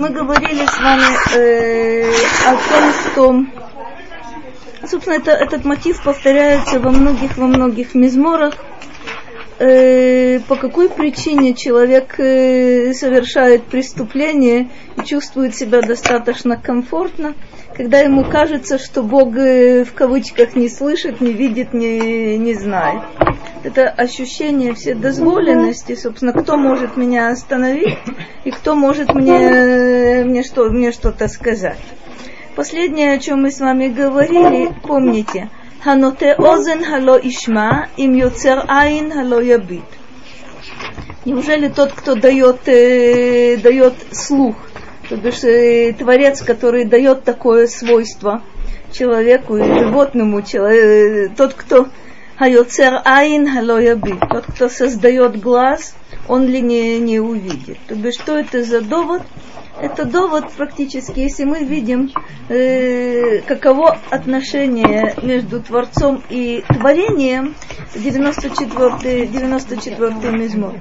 мы говорили с вами э, о том, что, собственно, это, этот мотив повторяется во многих, во многих мизморах. Э, по какой причине человек э, совершает преступление и чувствует себя достаточно комфортно, когда ему кажется, что Бог э, в кавычках не слышит, не видит, не, не знает. Это ощущение вседозволенности, собственно, кто может меня остановить и кто может мне, мне, что, мне что-то сказать. Последнее, о чем мы с вами говорили, помните, Ханоте озен хало ишма, им йоцер айн хало ябит. Неужели тот, кто дает, э, дает слух, то бишь э, творец, который дает такое свойство человеку и животному, человек, тот, кто Хайоцер айн халояби. Тот, кто создает глаз, он ли не, не увидит. То есть, что это за довод? Это довод практически, если мы видим, э, каково отношение между Творцом и творением, 94-й 94 мизмор.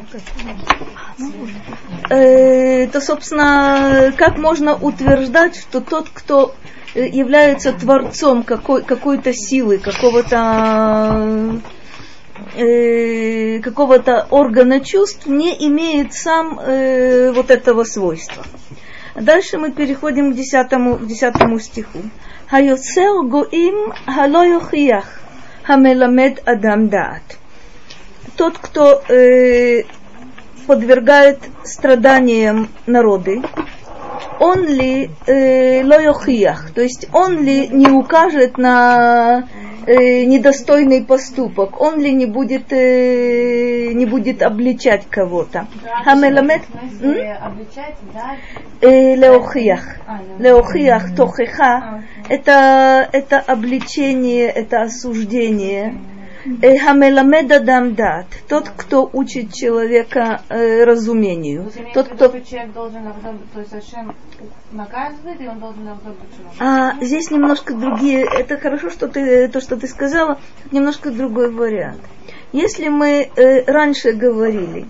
Э, то, собственно, как можно утверждать, что тот, кто Э, является творцом какой, какой-то силы, какого-то э, какого-то органа чувств, не имеет сам э, вот этого свойства. Дальше мы переходим к десятому, к десятому стиху. Хайоцер гоим халойохиях хамеламед адам даат. Тот, кто э, подвергает страданиям народы, он ли э, то есть он ли не укажет на э, недостойный поступок, он ли не будет, э, не будет обличать кого-то. Хамеламет э, леохиях. Леохиях. Тохеха это, это обличение, это осуждение Э, Хамеламеда дамдат, тот, кто учит человека э, разумению. Тот, кто... Человек должен то есть зачем наказывает, и он должен А здесь немножко другие, это хорошо, что ты, то, что ты сказала, немножко другой вариант. Если мы э, раньше говорили,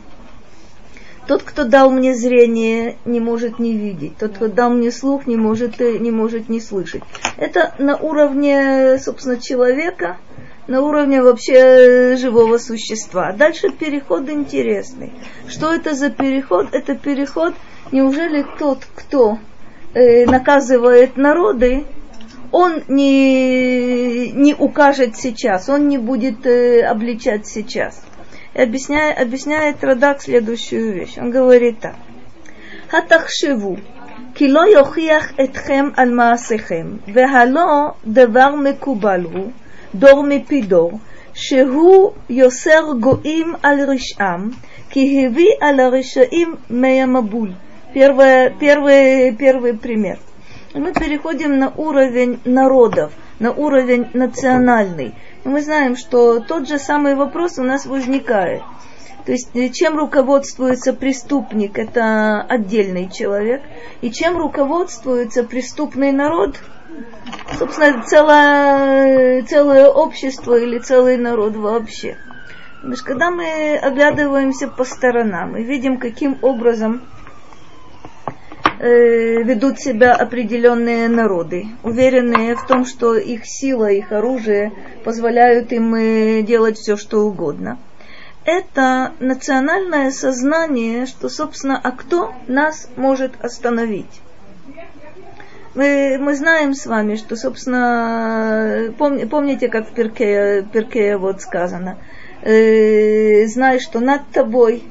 тот, кто дал мне зрение, не может не видеть. Тот, кто дал мне слух, не может, э, не может не слышать. Это на уровне, собственно, человека – на уровне вообще э, живого существа. Дальше переход интересный. Что это за переход? Это переход, неужели тот, кто э, наказывает народы, он не, не укажет сейчас, он не будет э, обличать сейчас. И объясняет, объясняет Радак следующую вещь. Он говорит так. Хатахшиву. Кило йохиях этхем аль маасехем. Вехало девар мекубалу. דור מפי דור, שהוא יוסר גויים על רשעם, כי הביא על הרשעים מי המבול. Первый, первый, первый пример. Мы переходим на уровень народов, на уровень национальный. И мы знаем, что тот же самый вопрос у нас возникает. То есть чем руководствуется преступник, это отдельный человек, и чем руководствуется преступный народ – собственно, целое, целое общество или целый народ вообще. Потому что когда мы оглядываемся по сторонам и видим, каким образом э, ведут себя определенные народы, уверенные в том, что их сила, их оружие позволяют им э, делать все, что угодно. Это национальное сознание, что, собственно, а кто нас может остановить? Мы, мы знаем с вами, что, собственно, помни, помните, как в Перке, Перке вот сказано, э, знай, что над тобой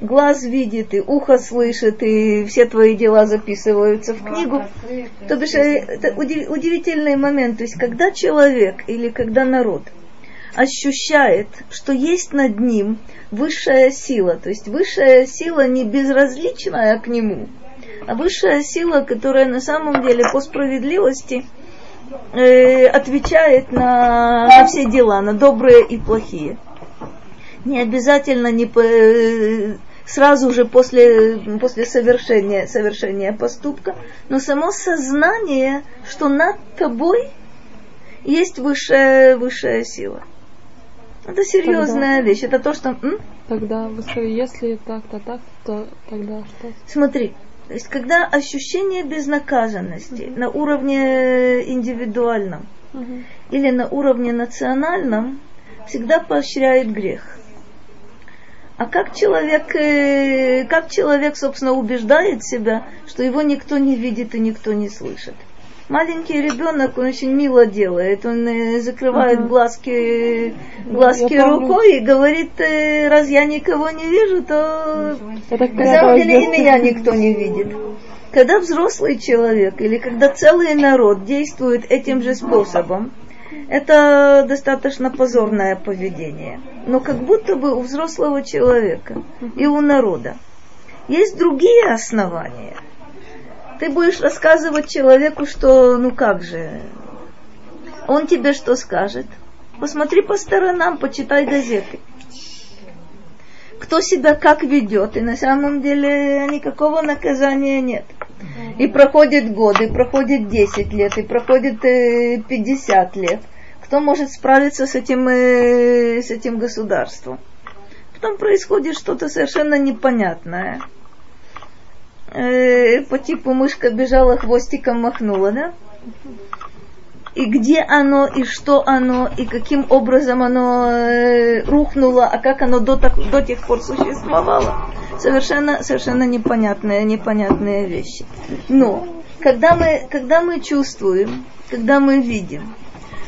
глаз видит, и ухо слышит, и все твои дела записываются в книгу. То бишь, э, это удивительный момент. То есть, когда человек или когда народ ощущает, что есть над ним высшая сила, то есть высшая сила не безразличная к нему – а высшая сила, которая на самом деле по справедливости э, отвечает на, на все дела, на добрые и плохие. Не обязательно не по, э, сразу же после, после совершения, совершения поступка, но само сознание, что над тобой есть высшая, высшая сила. Это серьезная тогда, вещь. Это то, что... М? Тогда, если так-то так, то тогда что? Смотри, То есть, когда ощущение безнаказанности mm-hmm. на уровне индивидуальном mm-hmm. или на уровне национальном всегда поощряет грех. А как человек, э, как человек, собственно, убеждает себя, что его никто не видит и никто не слышит? Маленький ребенок, он очень мило делает. Он э, закрывает uh-huh. глазки, глазки рукой и говорит, э, раз я никого не вижу, то Это на самом деле и меня никто не видит. Когда взрослый человек или когда целый народ действует этим же способом, это достаточно позорное поведение. Но как будто бы у взрослого человека и у народа есть другие основания – ты будешь рассказывать человеку, что ну как же, он тебе что скажет? Посмотри по сторонам, почитай газеты. Кто себя как ведет, и на самом деле никакого наказания нет. И проходит годы, и проходит 10 лет, и проходит 50 лет. Кто может справиться с этим, э, с этим государством? Потом происходит что-то совершенно непонятное э, по типу мышка бежала, хвостиком махнула, да? И где оно, и что оно, и каким образом оно э, рухнуло, а как оно до, так, до тех пор существовало. Совершенно, совершенно непонятные, непонятные вещи. Но когда мы, когда мы чувствуем, когда мы видим,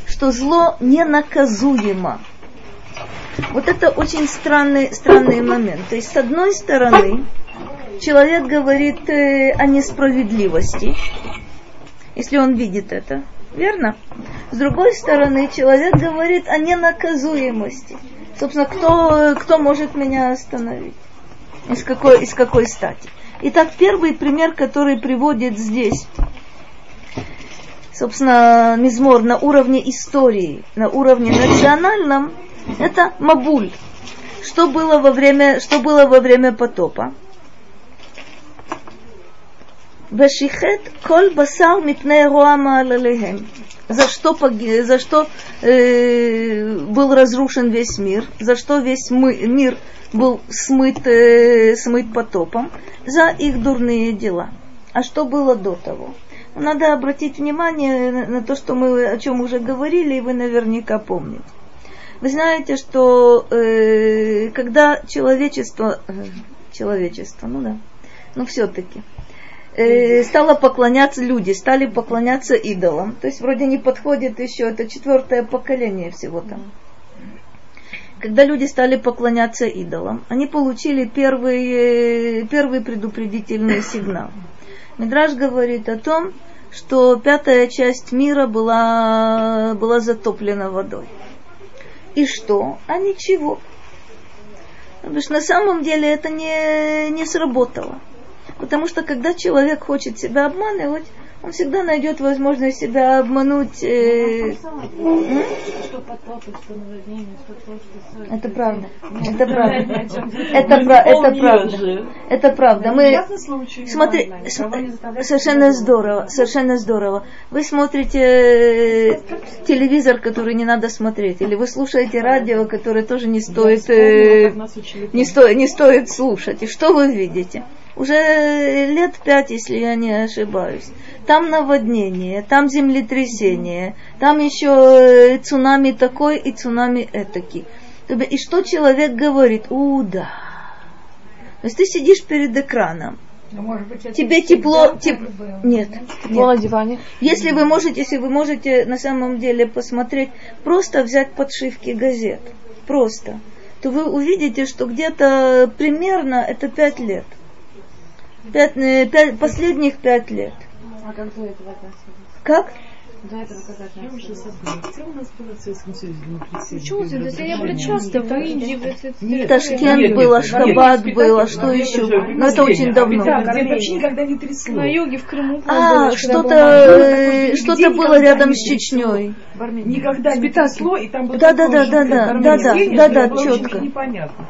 что зло ненаказуемо, вот это очень странный, странный момент. То есть, с одной стороны, человек говорит э, о несправедливости, если он видит это, верно? С другой стороны, человек говорит о ненаказуемости. Собственно, кто, кто может меня остановить? Из какой, из какой стати? Итак, первый пример, который приводит здесь, собственно, Мизмор на уровне истории, на уровне национальном, это Мабуль. Что было во время, что было во время потопа? Вешихет коль басар мипней руама алалехем. За что, за что э, был разрушен весь мир, за что весь мы, мир был смыт, э, смыт потопом, за их дурные дела. А что было до того? Надо обратить внимание на, на то, что мы о чем уже говорили, и вы наверняка помните. Вы знаете, что э, когда человечество, э, человечество, ну да, ну все-таки, э, стало поклоняться люди, стали поклоняться идолам. То есть вроде не подходит еще, это четвертое поколение всего там. Когда люди стали поклоняться идолам, они получили первый, первый предупредительный сигнал. Мидраж говорит о том, что пятая часть мира была, была затоплена водой. И что? А ничего. Потому что на самом деле это не, не сработало. Потому что когда человек хочет себя обманывать, он всегда найдет возможность себя обмануть. Э... Это правда. Это правда. Это, это правда. Это правда. Мы смотри, совершенно здорово, совершенно здорово. Вы смотрите э, телевизор, который не надо смотреть, или вы слушаете радио, которое тоже не стоит, э, не стоит, не стоит слушать. И что вы видите? Уже лет пять, если я не ошибаюсь. Там наводнение, там землетрясение, там еще э, цунами такой и цунами этакий. И что человек говорит? У, да. То есть ты сидишь перед экраном, ну, может быть, тебе тепло, теп... нет, тепло на диване. Если вы можете, если вы можете на самом деле посмотреть, просто взять подшивки газет, просто, то вы увидите, что где-то примерно это пять лет Пять, э, пять, последних пять лет. А как до этого относились? Как? До этого когда Почему? Это я была часто в Индии. Ташкент был, Ашхабад был, а что еще? Но это очень давно. На юге, в Крыму. А, что-то э, что-то было рядом с Чечней. Никогда не трясло, и там было Да, да, да, да, да, да, да, да, четко. Непонятно.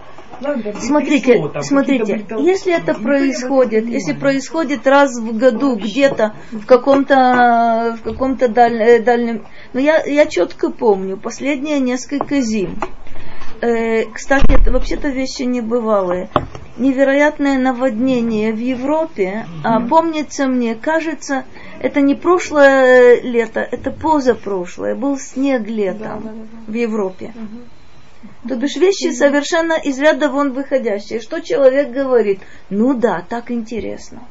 Смотрите, смотрите, если это происходит, если происходит раз в году где-то в каком-то в каком-то даль, э, дальнем, но я я четко помню последние несколько зим. Э, кстати, это вообще-то вещи небывалые. невероятное наводнение в Европе, а помнится мне, кажется, это не прошлое лето, это позапрошлое, был снег летом да, да, да. в Европе. То бишь вещи совершенно из ряда вон выходящие. Что человек говорит? Ну да, так интересно.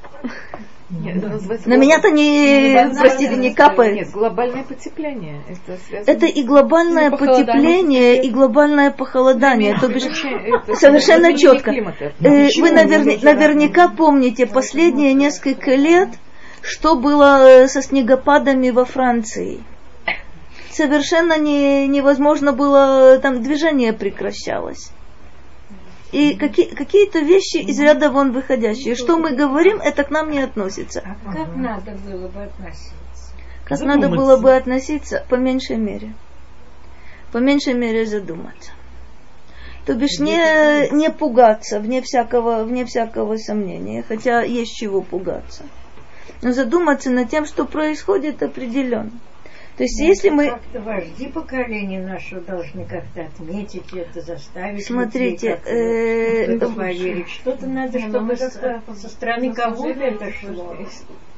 На меня-то не, простите, не капает. Нет, глобальное потепление. Это, это и глобальное потепление, и глобальное похолодание. То бишь, совершенно четко. Э, вы наверня, наверняка помните последние несколько лет, что было э, со снегопадами во Франции. Совершенно не, невозможно было, там движение прекращалось и какие, какие-то вещи из ряда вон выходящие. Что мы говорим, это к нам не относится. А как надо было бы относиться? Как задуматься. надо было бы относиться, по меньшей мере. По меньшей мере задуматься. То бишь не, не пугаться, вне всякого, вне всякого сомнения, хотя есть чего пугаться. Но задуматься над тем, что происходит определенно. То есть, ну, если мы... Как-то вожди поколения нашего должны как-то отметить это, заставить Смотрите, э, поверить. Что-то надо, чтобы со стороны кого-то это шло.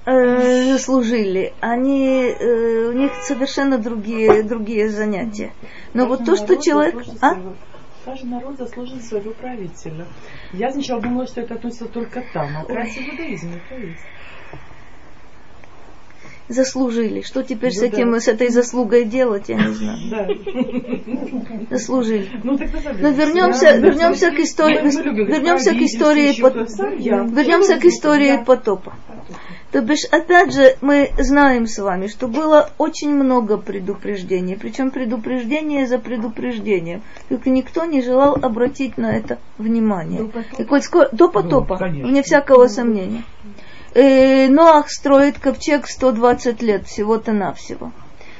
Э, заслужили. Они, э, у них совершенно другие, другие занятия. Но вот то, что человек... А? Каждый народ заслужил своего правителя. Я сначала думала, что это относится только там, а оказывается в иудаизме то есть заслужили. Что теперь ну, с этим, да. с этой заслугой делать, я не знаю. Да. Заслужили. Ну, Но вернемся, да, вернемся к истории, вернемся к истории, вернемся к истории потопа. То бишь, опять же, мы знаем с вами, что было очень много предупреждений, причем предупреждение за предупреждением. Только никто не желал обратить на это внимание. До потопа, И, скоро, до потопа ну, вне всякого сомнения э, Ноах строит ковчег 120 лет всего-то навсего.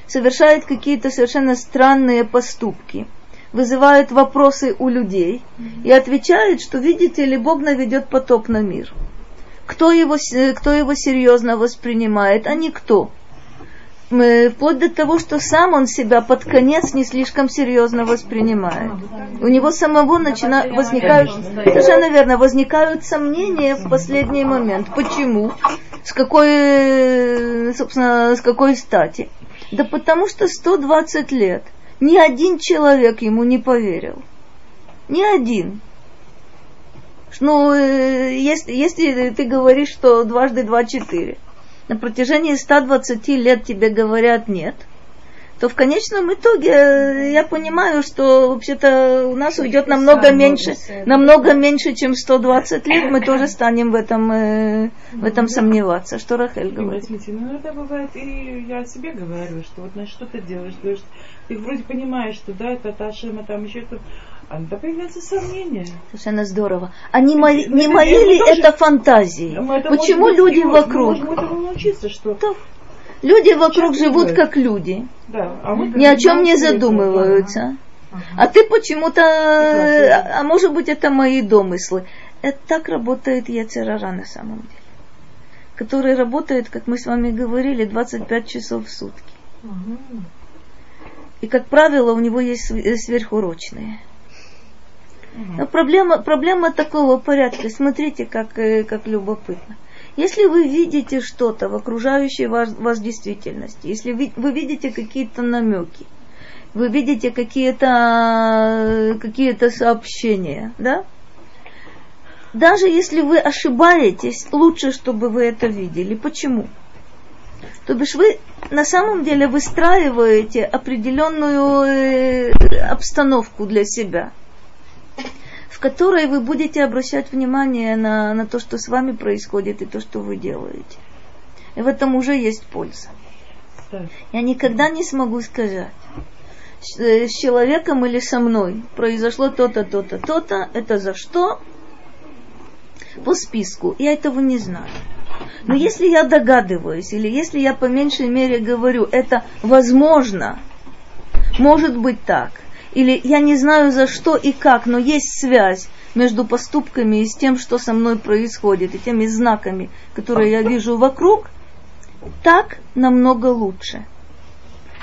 Совершает какие-то совершенно странные поступки. Вызывает вопросы у людей и отвечает, что, видите ли, Бог наведет потоп на мир. Кто его, кто его серьезно воспринимает, а никто. Вплоть до того, что сам он себя под конец не слишком серьезно воспринимает. У него самого начинают возникают, совершенно верно, возникают сомнения в последний момент. Почему? С какой, собственно, с какой стати? Да потому что 120 лет ни один человек ему не поверил. Ни один. Ну, э, если, если ты говоришь, что дважды два четыре, на протяжении 120 лет тебе говорят нет, то в конечном итоге э, я понимаю, что вообще-то у нас уйдет намного меньше, намного меньше, чем 120 лет, мы тоже станем в этом, э, в этом сомневаться. Что Рахель говорит? Ну, это бывает, и я себе говорю, что вот значит, что ты делаешь, ты вроде понимаешь, что да, это Ташима, там еще это, а тогда появляются сомнения. Совершенно здорово. Они мо- не мои ли это фантазии? Это Почему люди вокруг? Мы можем научиться, что... Да. Люди вокруг живут как люди. Да. А мы Ни о чем не задумываются. Ага. А ты почему-то... А, а может быть, это мои домыслы. Это так работает Яцерара на самом деле. Который работает, как мы с вами говорили, 25 часов в сутки. Ага. И, как правило, у него есть сверхурочные. Но проблема, проблема такого порядка. Смотрите, как, э, как любопытно. Если вы видите что-то в окружающей вас, вас действительности, если вы, вы видите какие-то намеки, вы видите какие-то какие сообщения, да? Даже если вы ошибаетесь, лучше, чтобы вы это видели. Почему? То бишь вы на самом деле выстраиваете определенную э, обстановку для себя – которой вы будете обращать внимание на, на то, что с вами происходит и то, что вы делаете. И в этом уже есть польза. Я никогда не смогу сказать, с человеком или со мной произошло то-то, то-то, то-то, это за что? По списку. Я этого не знаю. Но если я догадываюсь, или если я по меньшей мере говорю, это возможно, может быть так, или я не знаю за что и как, но есть связь между поступками и с тем, что со мной происходит, и теми знаками, которые я вижу вокруг, так намного лучше.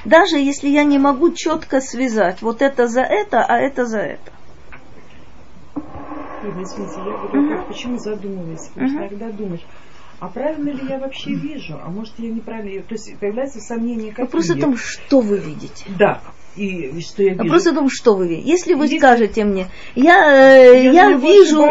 Даже если я не могу четко связать вот это за это, а это за это. извините, я говорю, uh-huh. почему задумываюсь, потому uh-huh. что иногда думаешь, а правильно ли я вообще вижу, а может я неправильно, то есть появляется сомнение, как Вопрос о том, что вы видите. Да, и что я вижу. Вопрос о том, что вы видите. Если вы Если... скажете мне, я, э, я, я вижу...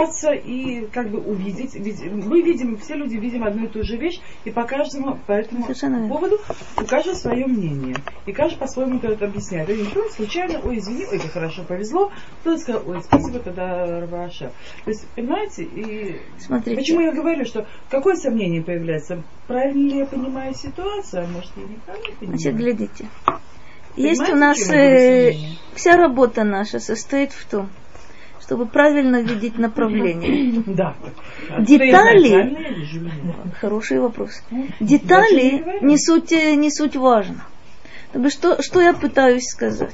и как бы увидеть. Ведь мы видим, все люди видим одну и ту же вещь, и по каждому по этому Совершенно поводу у каждого свое мнение. И каждый по-своему это объясняет. Ой, ничего, случайно, ой, извини, ой, как хорошо повезло. Кто-то сказал, ой, спасибо, тогда Рваша. То есть, понимаете, и Смотрите. почему я говорю, что какое сомнение появляется? Правильно ли я понимаю ситуацию, а может я неправильно понимаю? Значит, глядите. Есть у нас э, вся работа наша состоит в том, чтобы правильно видеть направление. Да. Детали, хороший вопрос. Детали не суть, э, не суть важно. Что, что я пытаюсь сказать?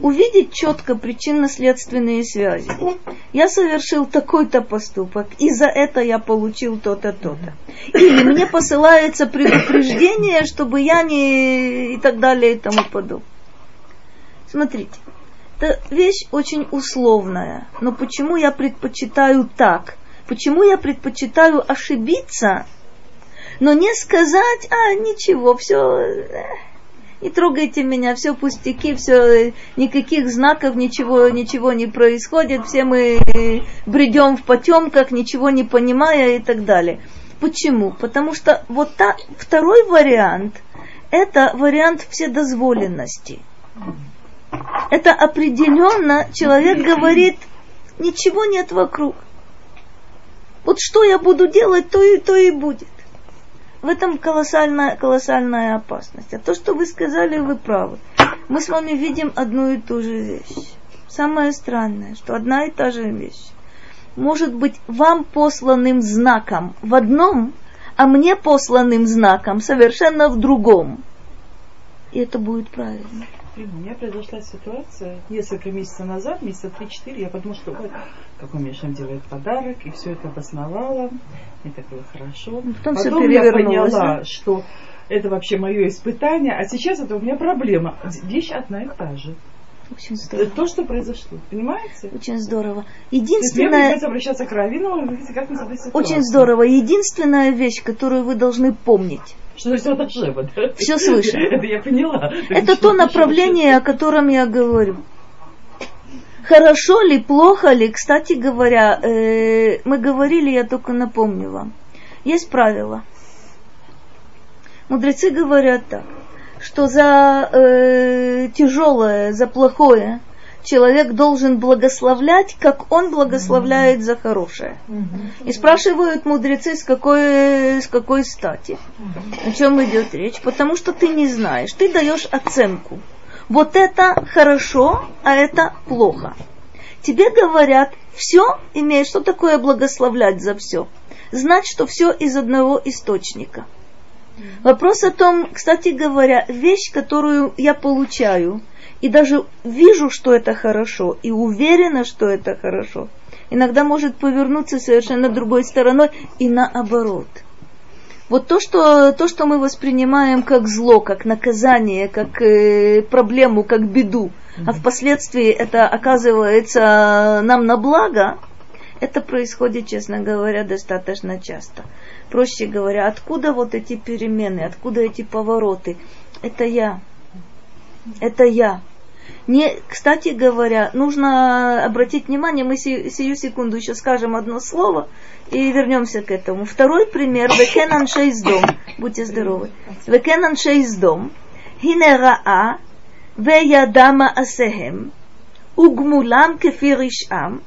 Увидеть четко причинно-следственные связи. Я совершил такой-то поступок, и за это я получил то-то, то-то. Или мне посылается предупреждение, чтобы я не... и так далее и тому подобное. Смотрите, это вещь очень условная. Но почему я предпочитаю так? Почему я предпочитаю ошибиться, но не сказать, а ничего, все, э, не трогайте меня, все пустяки, все, никаких знаков, ничего, ничего не происходит, все мы бредем в потемках, ничего не понимая и так далее. Почему? Потому что вот та, второй вариант – это вариант вседозволенности это определенно человек говорит, ничего нет вокруг. Вот что я буду делать, то и, то и будет. В этом колоссальная, колоссальная опасность. А то, что вы сказали, вы правы. Мы с вами видим одну и ту же вещь. Самое странное, что одна и та же вещь может быть вам посланным знаком в одном, а мне посланным знаком совершенно в другом. И это будет правильно. У меня произошла ситуация несколько месяцев назад, месяца 3-4, я подумала, что ой, какой сейчас делает подарок, и все это обосновала, мне так было хорошо. Ну, потом, Потом я поняла, что это вообще мое испытание, а сейчас это у меня проблема. Вещь одна и та же. Очень здорово. То, что произошло, понимаете? Очень здорово. Единственное... Мне обращаться к Равину, видите, как мы Очень здорово. Единственная вещь, которую вы должны помнить, что все от Ашема, да? Все свыше. Это я поняла. Это то направление, о котором я говорю. Хорошо ли, плохо ли, кстати говоря, э, мы говорили, я только напомню вам. Есть правило. Мудрецы говорят так, что за э, тяжелое, за плохое человек должен благословлять, как он благословляет за хорошее. И спрашивают мудрецы, с какой, с какой стати. О чем идет речь? Потому что ты не знаешь, ты даешь оценку. Вот это хорошо, а это плохо. Тебе говорят, все имеет, что такое благословлять за все? Знать, что все из одного источника. Вопрос о том, кстати говоря, вещь, которую я получаю – и даже вижу, что это хорошо, и уверена, что это хорошо, иногда может повернуться совершенно другой стороной и наоборот. Вот то, что, то, что мы воспринимаем как зло, как наказание, как э, проблему, как беду, а впоследствии это оказывается нам на благо, это происходит, честно говоря, достаточно часто. Проще говоря, откуда вот эти перемены, откуда эти повороты? Это я. Это я. Не, кстати говоря, нужно обратить внимание, мы сию, сию секунду еще скажем одно слово и вернемся к этому. Второй пример. Векенан шейздом. Будьте здоровы. Векенан шейздом. Хинераа веядама асехем. Угмулам кефиришам.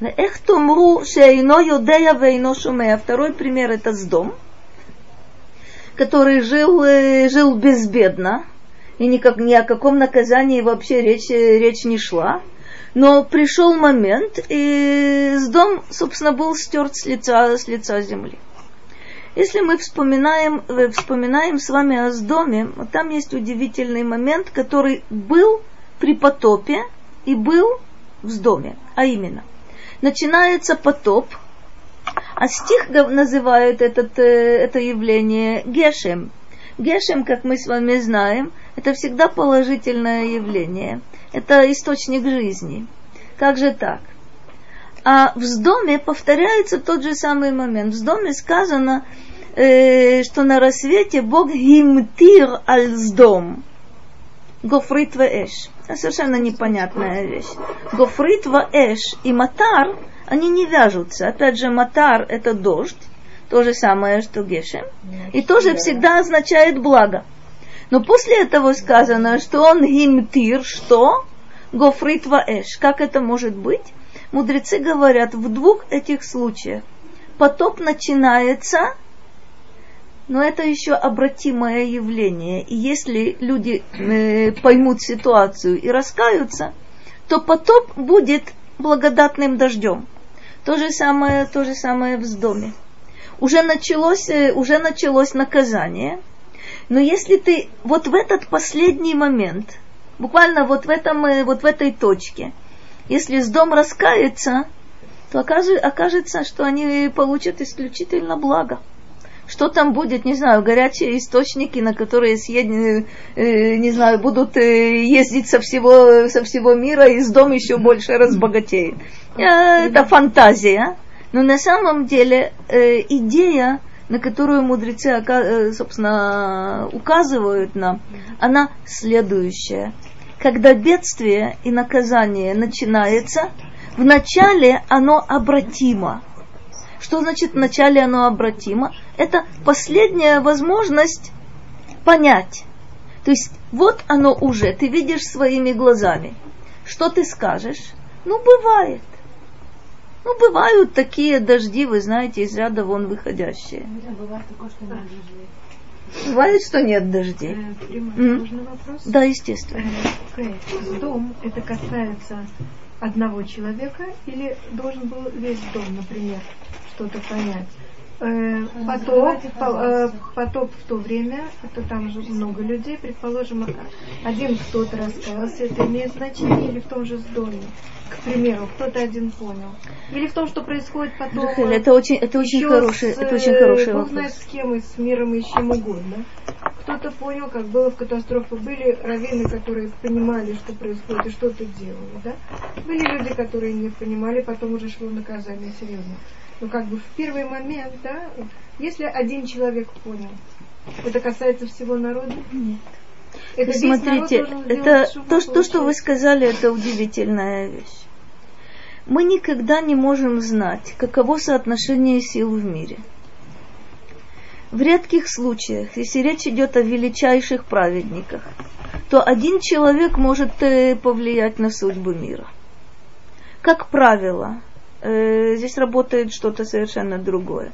Веэх тумру шейно йодея вейно шумея. Второй пример это сдом, который жил, э, жил безбедно и никак, ни о каком наказании вообще речь, речь не шла. Но пришел момент, и с дом, собственно, был стерт с лица, с лица земли. Если мы вспоминаем, э, вспоминаем с вами о Сдоме, вот там есть удивительный момент, который был при потопе и был в Сдоме. А именно, начинается потоп, а стих называют этот, э, это явление Гешем. Гешем, как мы с вами знаем, это всегда положительное явление. Это источник жизни. Как же так? А в Сдоме повторяется тот же самый момент. В Сдоме сказано, э, что на рассвете Бог гимтир аль Сдом. Гофрит эш. Это совершенно непонятная вещь. Гофрит эш и матар, они не вяжутся. Опять же, матар это дождь, то же самое, что гешем. И тоже всегда означает благо. Но после этого сказано, что он гимтир, что? Гофрит эш. Как это может быть? Мудрецы говорят, в двух этих случаях потоп начинается но это еще обратимое явление. И если люди э, поймут ситуацию и раскаются, то потоп будет благодатным дождем. То же самое, то же самое в доме. Уже началось, э, уже началось наказание, но если ты вот в этот последний момент, буквально вот в, этом, э, вот в этой точке, если с дом раскается, то окажется, что они получат исключительно благо. Что там будет, не знаю, горячие источники, на которые съедены, э, не знаю, будут э, ездить со всего, со всего мира, и с дом еще больше разбогатеет. Э, это фантазия. Но на самом деле э, идея, на которую мудрецы, э, собственно, указывают нам, она следующая. Когда бедствие и наказание начинается, вначале оно обратимо – что значит вначале оно обратимо? Это последняя возможность понять. То есть вот оно уже, ты видишь своими глазами. Что ты скажешь? Ну, бывает. Ну, бывают такие дожди, вы знаете, из ряда вон выходящие. Бывает такое, что нет дождей. Бывает, что нет дождей. Э, mm? вопрос? Да, естественно. Э, дом, это касается одного человека или должен был весь дом, например? что-то понять. Э, потоп, э, потоп в то время, это там же много людей, предположим, один кто-то раскаялся, это имеет значение или в том же доме? К примеру, кто-то один понял. Или в том, что происходит потом. это очень, это очень хороший, с, это очень хороший вопрос. знает с кем и с миром и с чем угодно. Кто-то понял, как было в катастрофе. Были раввины, которые понимали, что происходит и что-то делали, да? Были люди, которые не понимали, потом уже шло наказание серьезно ну как бы в первый момент, да, если один человек понял, это касается всего народа? Нет. Это Смотрите, это то, что, то, что вы сказали, это удивительная вещь. Мы никогда не можем знать, каково соотношение сил в мире. В редких случаях, если речь идет о величайших праведниках, то один человек может э, повлиять на судьбу мира. Как правило, э, здесь работает что-то совершенно другое.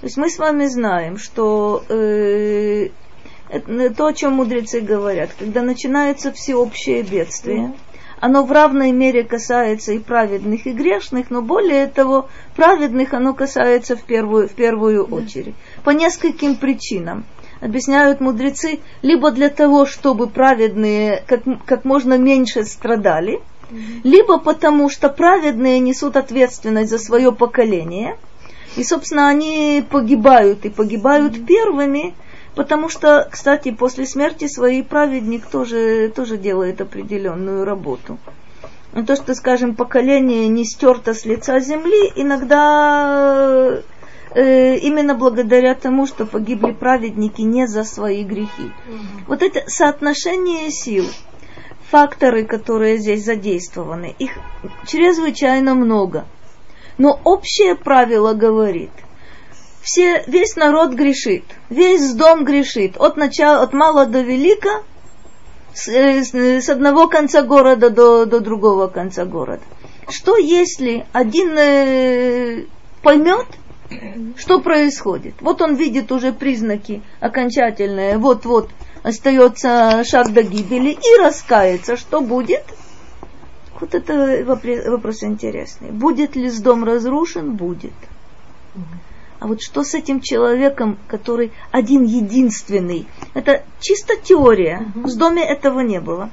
То есть мы с вами знаем, что э, то, о чем мудрецы говорят, когда начинается всеобщее бедствие, оно в равной мере касается и праведных, и грешных, но более того, праведных оно касается в первую, в первую очередь. По нескольким причинам. Объясняют мудрецы, либо для того, чтобы праведные как, как можно меньше страдали – либо потому, что праведные несут ответственность за свое поколение, и, собственно, они погибают, и погибают первыми, потому что, кстати, после смерти своей праведник тоже, тоже делает определенную работу. Но то, что, скажем, поколение не стерто с лица земли, иногда э, именно благодаря тому, что погибли праведники не за свои грехи. Вот это соотношение сил – факторы, которые здесь задействованы, их чрезвычайно много. Но общее правило говорит, все, весь народ грешит, весь дом грешит, от, начала, от мала до велика, с, э, с, одного конца города до, до другого конца города. Что если один э, поймет, что происходит? Вот он видит уже признаки окончательные, вот-вот остается шаг до гибели и раскается, что будет? Вот это вопрос интересный. Будет ли с дом разрушен? Будет. А вот что с этим человеком, который один единственный? Это чисто теория. С доме этого не было.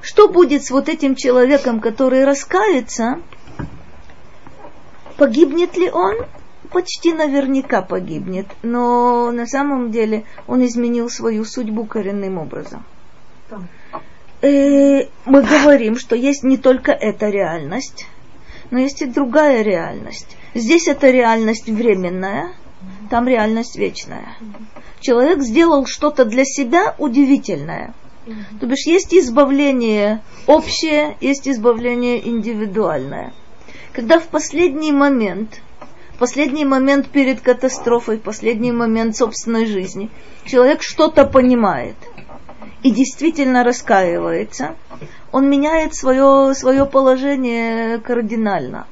Что будет с вот этим человеком, который раскается? Погибнет ли он? Почти наверняка погибнет, но на самом деле он изменил свою судьбу коренным образом. Э, мы говорим, что есть не только эта реальность, Но есть и другая реальность. Здесь это реальность временная, там реальность вечная. Человек сделал что-то для себя удивительное. То бишь есть избавление общее, есть избавление индивидуальное. Когда в последний момент, последний момент перед катастрофой, последний момент собственной жизни, человек что-то понимает и действительно раскаивается, он меняет свое, свое положение кардинально.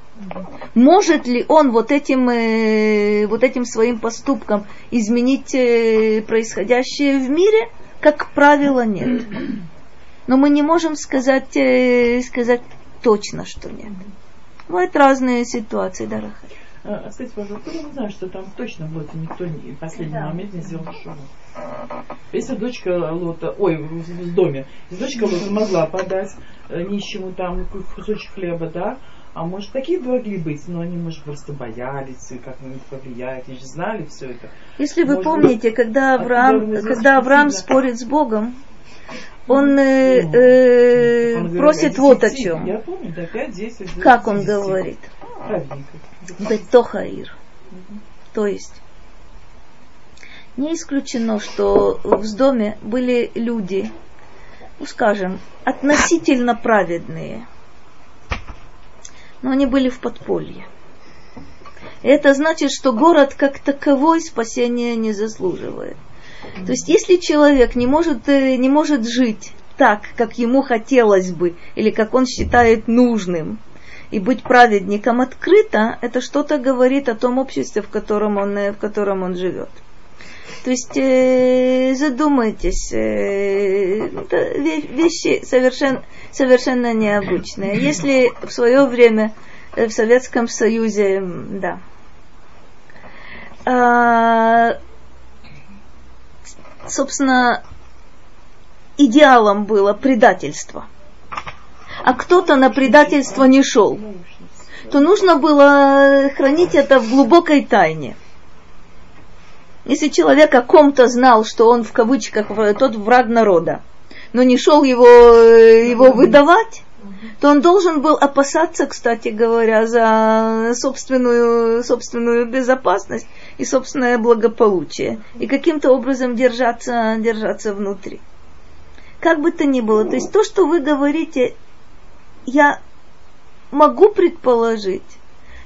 Может ли он вот этим, э, вот этим своим поступком изменить э, происходящее в мире? Как правило, нет. Но мы не можем сказать, э, сказать точно, что нет. Бывают разные ситуации, дорогая. А, скажите, пожалуйста, я не знаю, что там точно в Лоте никто не, в последний да. момент не сделал шоу. Если дочка Лота, ой, в, в доме, если дочка Лота могла подать э, нищему там кусочек хлеба, да, а может, такие могли быть, но они, может, просто боялись, как на них повлиять, они же знали все это. Если вы может, помните, быть, когда Авраам, когда Авраам спорит с Богом, он, э, ну, э, он просит вот о чем. Я помню, да, 5, 10, как он говорит? Бетохаир. То есть, не исключено, что в доме были люди, ну, скажем, относительно праведные, но они были в подполье. Это значит, что город как таковой спасения не заслуживает. То есть, если человек не может, э, не может жить так, как ему хотелось бы, или как он считает нужным, и быть праведником открыто, это что-то говорит о том обществе, в котором он, в котором он живет. То есть э, задумайтесь, э, это вещи совершенно, совершенно необычные. Если в свое время э, в Советском Союзе, да, а, собственно, идеалом было предательство – а кто-то на предательство не шел, то нужно было хранить это в глубокой тайне. Если человек о ком-то знал, что он в кавычках тот враг народа, но не шел его, его выдавать, то он должен был опасаться, кстати говоря, за собственную, собственную безопасность и собственное благополучие, и каким-то образом держаться, держаться внутри. Как бы то ни было, то есть то, что вы говорите, я могу предположить,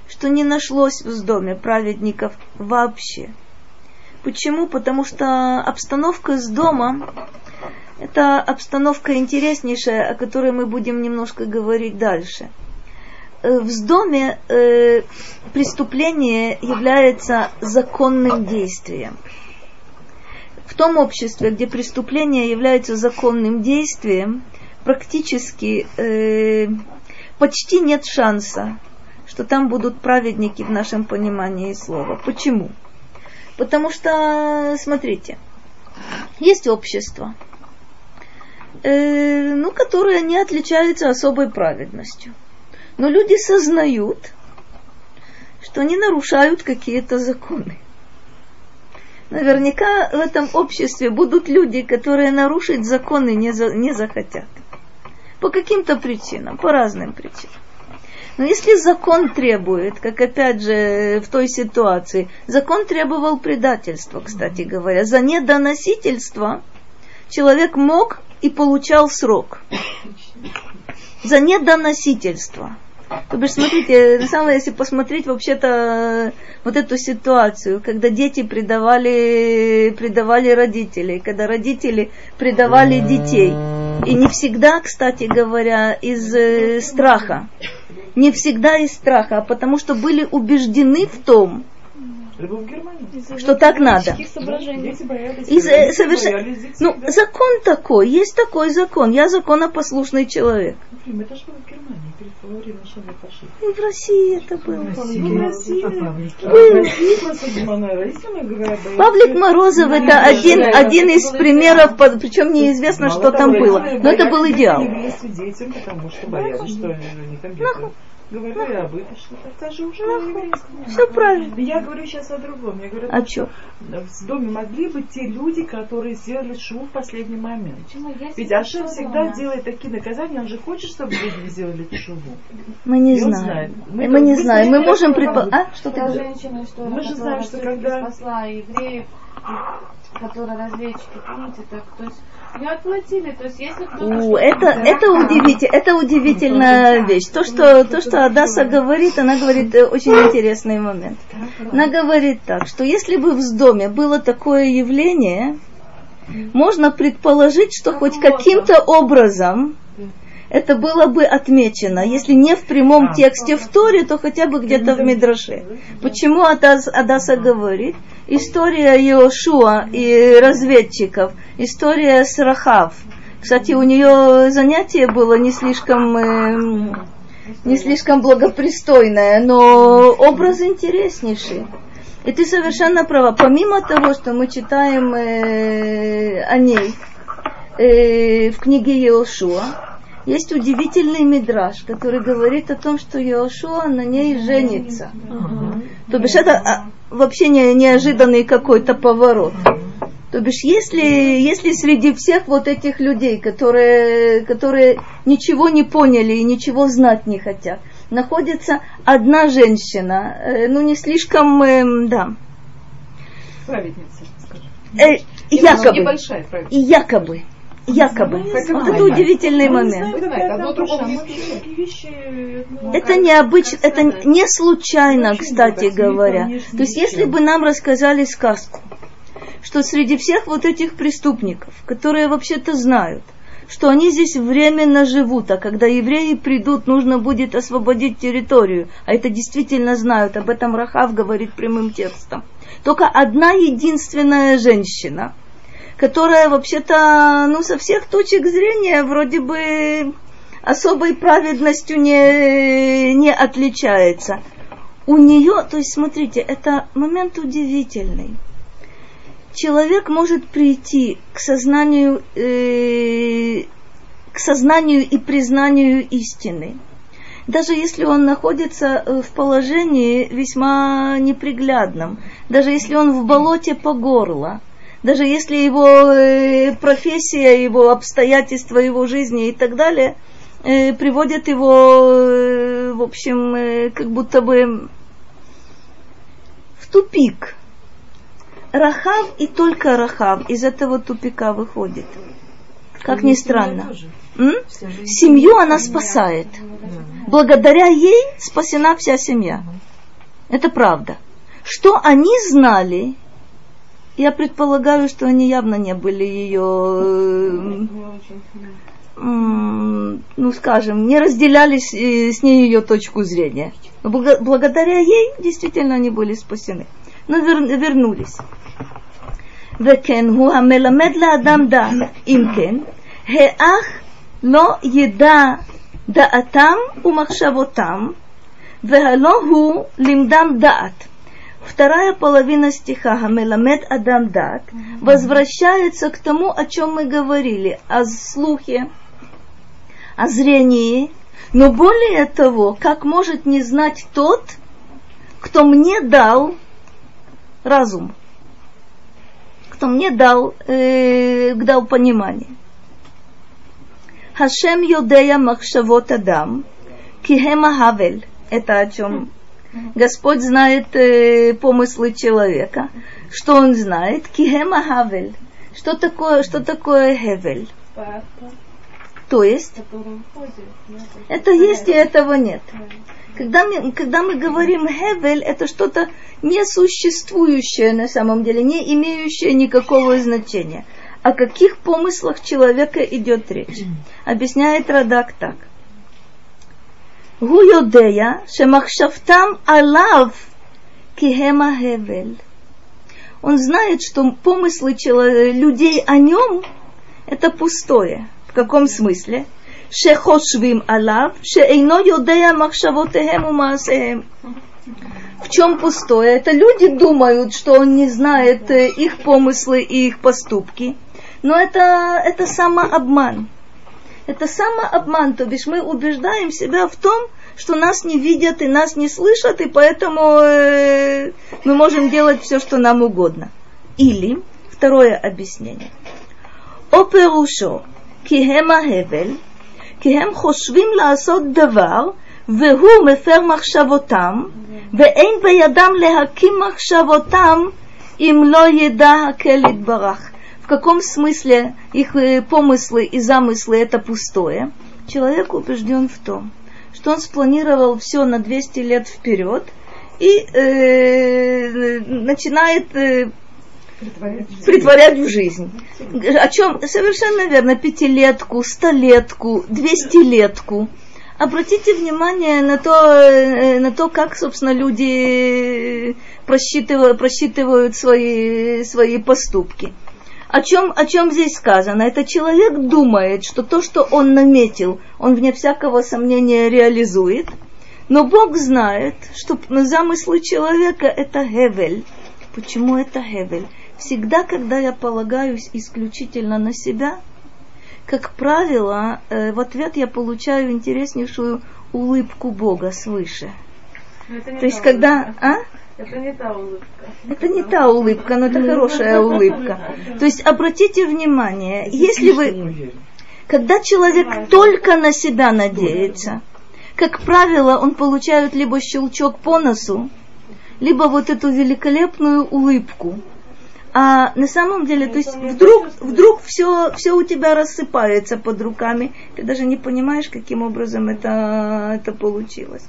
что не нашлось в доме праведников вообще. Почему? Потому что обстановка с домом – это обстановка интереснейшая, о которой мы будем немножко говорить дальше. Э, в доме э, преступление является законным действием. В том обществе, где преступление является законным действием, практически э, почти нет шанса, что там будут праведники в нашем понимании слова. Почему? Потому что, смотрите, есть общество, э, ну, которое не отличается особой праведностью. Но люди сознают, что они нарушают какие-то законы. Наверняка в этом обществе будут люди, которые нарушить законы не, за, не захотят. По каким-то причинам, по разным причинам. Но если закон требует, как опять же в той ситуации, закон требовал предательства, кстати говоря, за недоносительство человек мог и получал срок. За недоносительство. То бишь, смотрите, на самом деле, если посмотреть вообще-то вот эту ситуацию, когда дети предавали, предавали родителей, когда родители предавали детей. И не всегда, кстати говоря, из э, страха. Не всегда из страха, а потому что были убеждены в том, что так надо. Из, э, совершенно, ну, закон такой, есть такой закон. Я законопослушный человек. Это же в Германии, И в России это было. В России. Был. Павлик Морозов это один, один из примеров, причем неизвестно, что там было. Но это был идеал. Говорю и об этом, это же уже Все правильно. Я говорю сейчас о другом. Я говорю, а что? В доме могли быть те люди, которые сделали шоу в последний момент. Ведь Ашем всегда делает такие наказания, он же хочет, чтобы люди сделали шоу. Мы не знаем. Мы, мы не знаем. Мы можем предположить. А? Что ты говоришь? Мы же знаем, что когда... спасла евреев, которые разведчики, помните, так, то есть не отплатили, то есть если кто-то... это, это, удивитель, это удивительная вещь. То что, то, что Адаса говорит, она говорит э, очень интересный момент. Она говорит так, что если бы в доме было такое явление, можно предположить, что хоть каким-то образом это было бы отмечено, если не в прямом а. тексте в Торе, то хотя бы где-то в Мидраше. Почему Адас, Адаса говорит? История Иошуа и разведчиков, история с Рахав. Кстати, у нее занятие было не слишком, э, не слишком благопристойное, но образ интереснейший. И ты совершенно права. Помимо того, что мы читаем э, о ней э, в книге Иошуа, есть удивительный мидраж, который говорит о том, что Иошуа на ней женится. Uh-huh. То бишь это а, вообще не, неожиданный какой-то поворот. То бишь, если, если среди всех вот этих людей, которые, которые ничего не поняли и ничего знать не хотят, находится одна женщина, э, ну не слишком, э, да. Праведница, скажем. Э, якобы. Небольшая праведница. И якобы Якобы. Вот это удивительный момент. Это необычно, это не случайно, кстати говоря. То есть, если бы нам рассказали сказку, что среди всех вот этих преступников, которые вообще-то знают, что они здесь временно живут, а когда евреи придут, нужно будет освободить территорию, а это действительно знают, об этом Рахав говорит прямым текстом. Только одна единственная женщина – которая вообще-то, ну, со всех точек зрения вроде бы особой праведностью не, не отличается. У нее, то есть, смотрите, это момент удивительный. Человек может прийти к сознанию, э, к сознанию и признанию истины, даже если он находится э, в положении весьма неприглядном, даже если он в болоте по горло – даже если его э, профессия, его обстоятельства его жизни и так далее э, приводят его, э, в общем, как будто бы в тупик. Рахав и только Рахав из этого тупика выходит. Как ни странно. Семью она спасает. Благодаря ей спасена вся семья. Это правда. Что они знали, я предполагаю, что они явно не были ее, э, ну скажем, не разделяли с, э, с ней ее точку зрения. Но благодаря ей действительно они были спасены. Но вер, вернулись. וכן הוא המלמד לאדם דעת, אם כן, האח לא ידע דעתם ומחשבותם, והלא הוא לימדם דעת. вторая половина стиха Хамеламед Адамдат возвращается к тому, о чем мы говорили, о слухе, о зрении, но более того, как может не знать тот, кто мне дал разум, кто мне дал, э, дал понимание. Хашем Йодея Махшавот Адам, Кихема Хавель, это о чем Господь знает э, помыслы человека. Что он знает? Кихема Хавель. Что такое, что такое Хевель? То есть, это есть и этого нет. Когда мы, когда мы говорим Хевель, это что-то несуществующее на самом деле, не имеющее никакого значения. О каких помыслах человека идет речь? Объясняет Радак так – הוא יודע שמחשבתם עליו כי הם ההבל. Он знает, что помыслы людей о нем это пустое. В каком смысле? שחושבים עליו, שאינו יודע מחשבותיהם ומעשיהם. В чем пустое? Это люди думают, что он не знает их помыслы и их поступки. Но это, это самообман. Это самообман, то бишь мы убеждаем себя в том, что нас не видят и нас не слышат, и поэтому э, мы можем делать все, что нам угодно. Или, второе объяснение. О перушо, кихема хевель, кихем хошвим лаасот давар, והוא מפר מחשבותם, ואין בידם להקים מחשבותם אם לא ידע הקל יתברך. в каком смысле их помыслы и замыслы это пустое? Человек убежден в том, что он спланировал все на 200 лет вперед и э, начинает э, притворять, притворять в жизнь. О чем совершенно верно, пятилетку, столетку, двестилетку. Обратите внимание на то, э, на то, как, собственно, люди просчитывают, просчитывают свои, свои поступки. О чем, о чем здесь сказано? Это человек думает, что то, что он наметил, он вне всякого сомнения реализует, но Бог знает, что замыслы человека это Гевель. Почему это Гевель? Всегда, когда я полагаюсь исключительно на себя, как правило, э, в ответ я получаю интереснейшую улыбку Бога свыше. То есть, когда... А? Это не та улыбка. Это не та улыбка, но это хорошая улыбка. То есть обратите внимание, если вы, когда человек только на себя надеется, как правило, он получает либо щелчок по носу, либо вот эту великолепную улыбку. А на самом деле, то есть вдруг, вдруг все, все у тебя рассыпается под руками, ты даже не понимаешь, каким образом это, это получилось.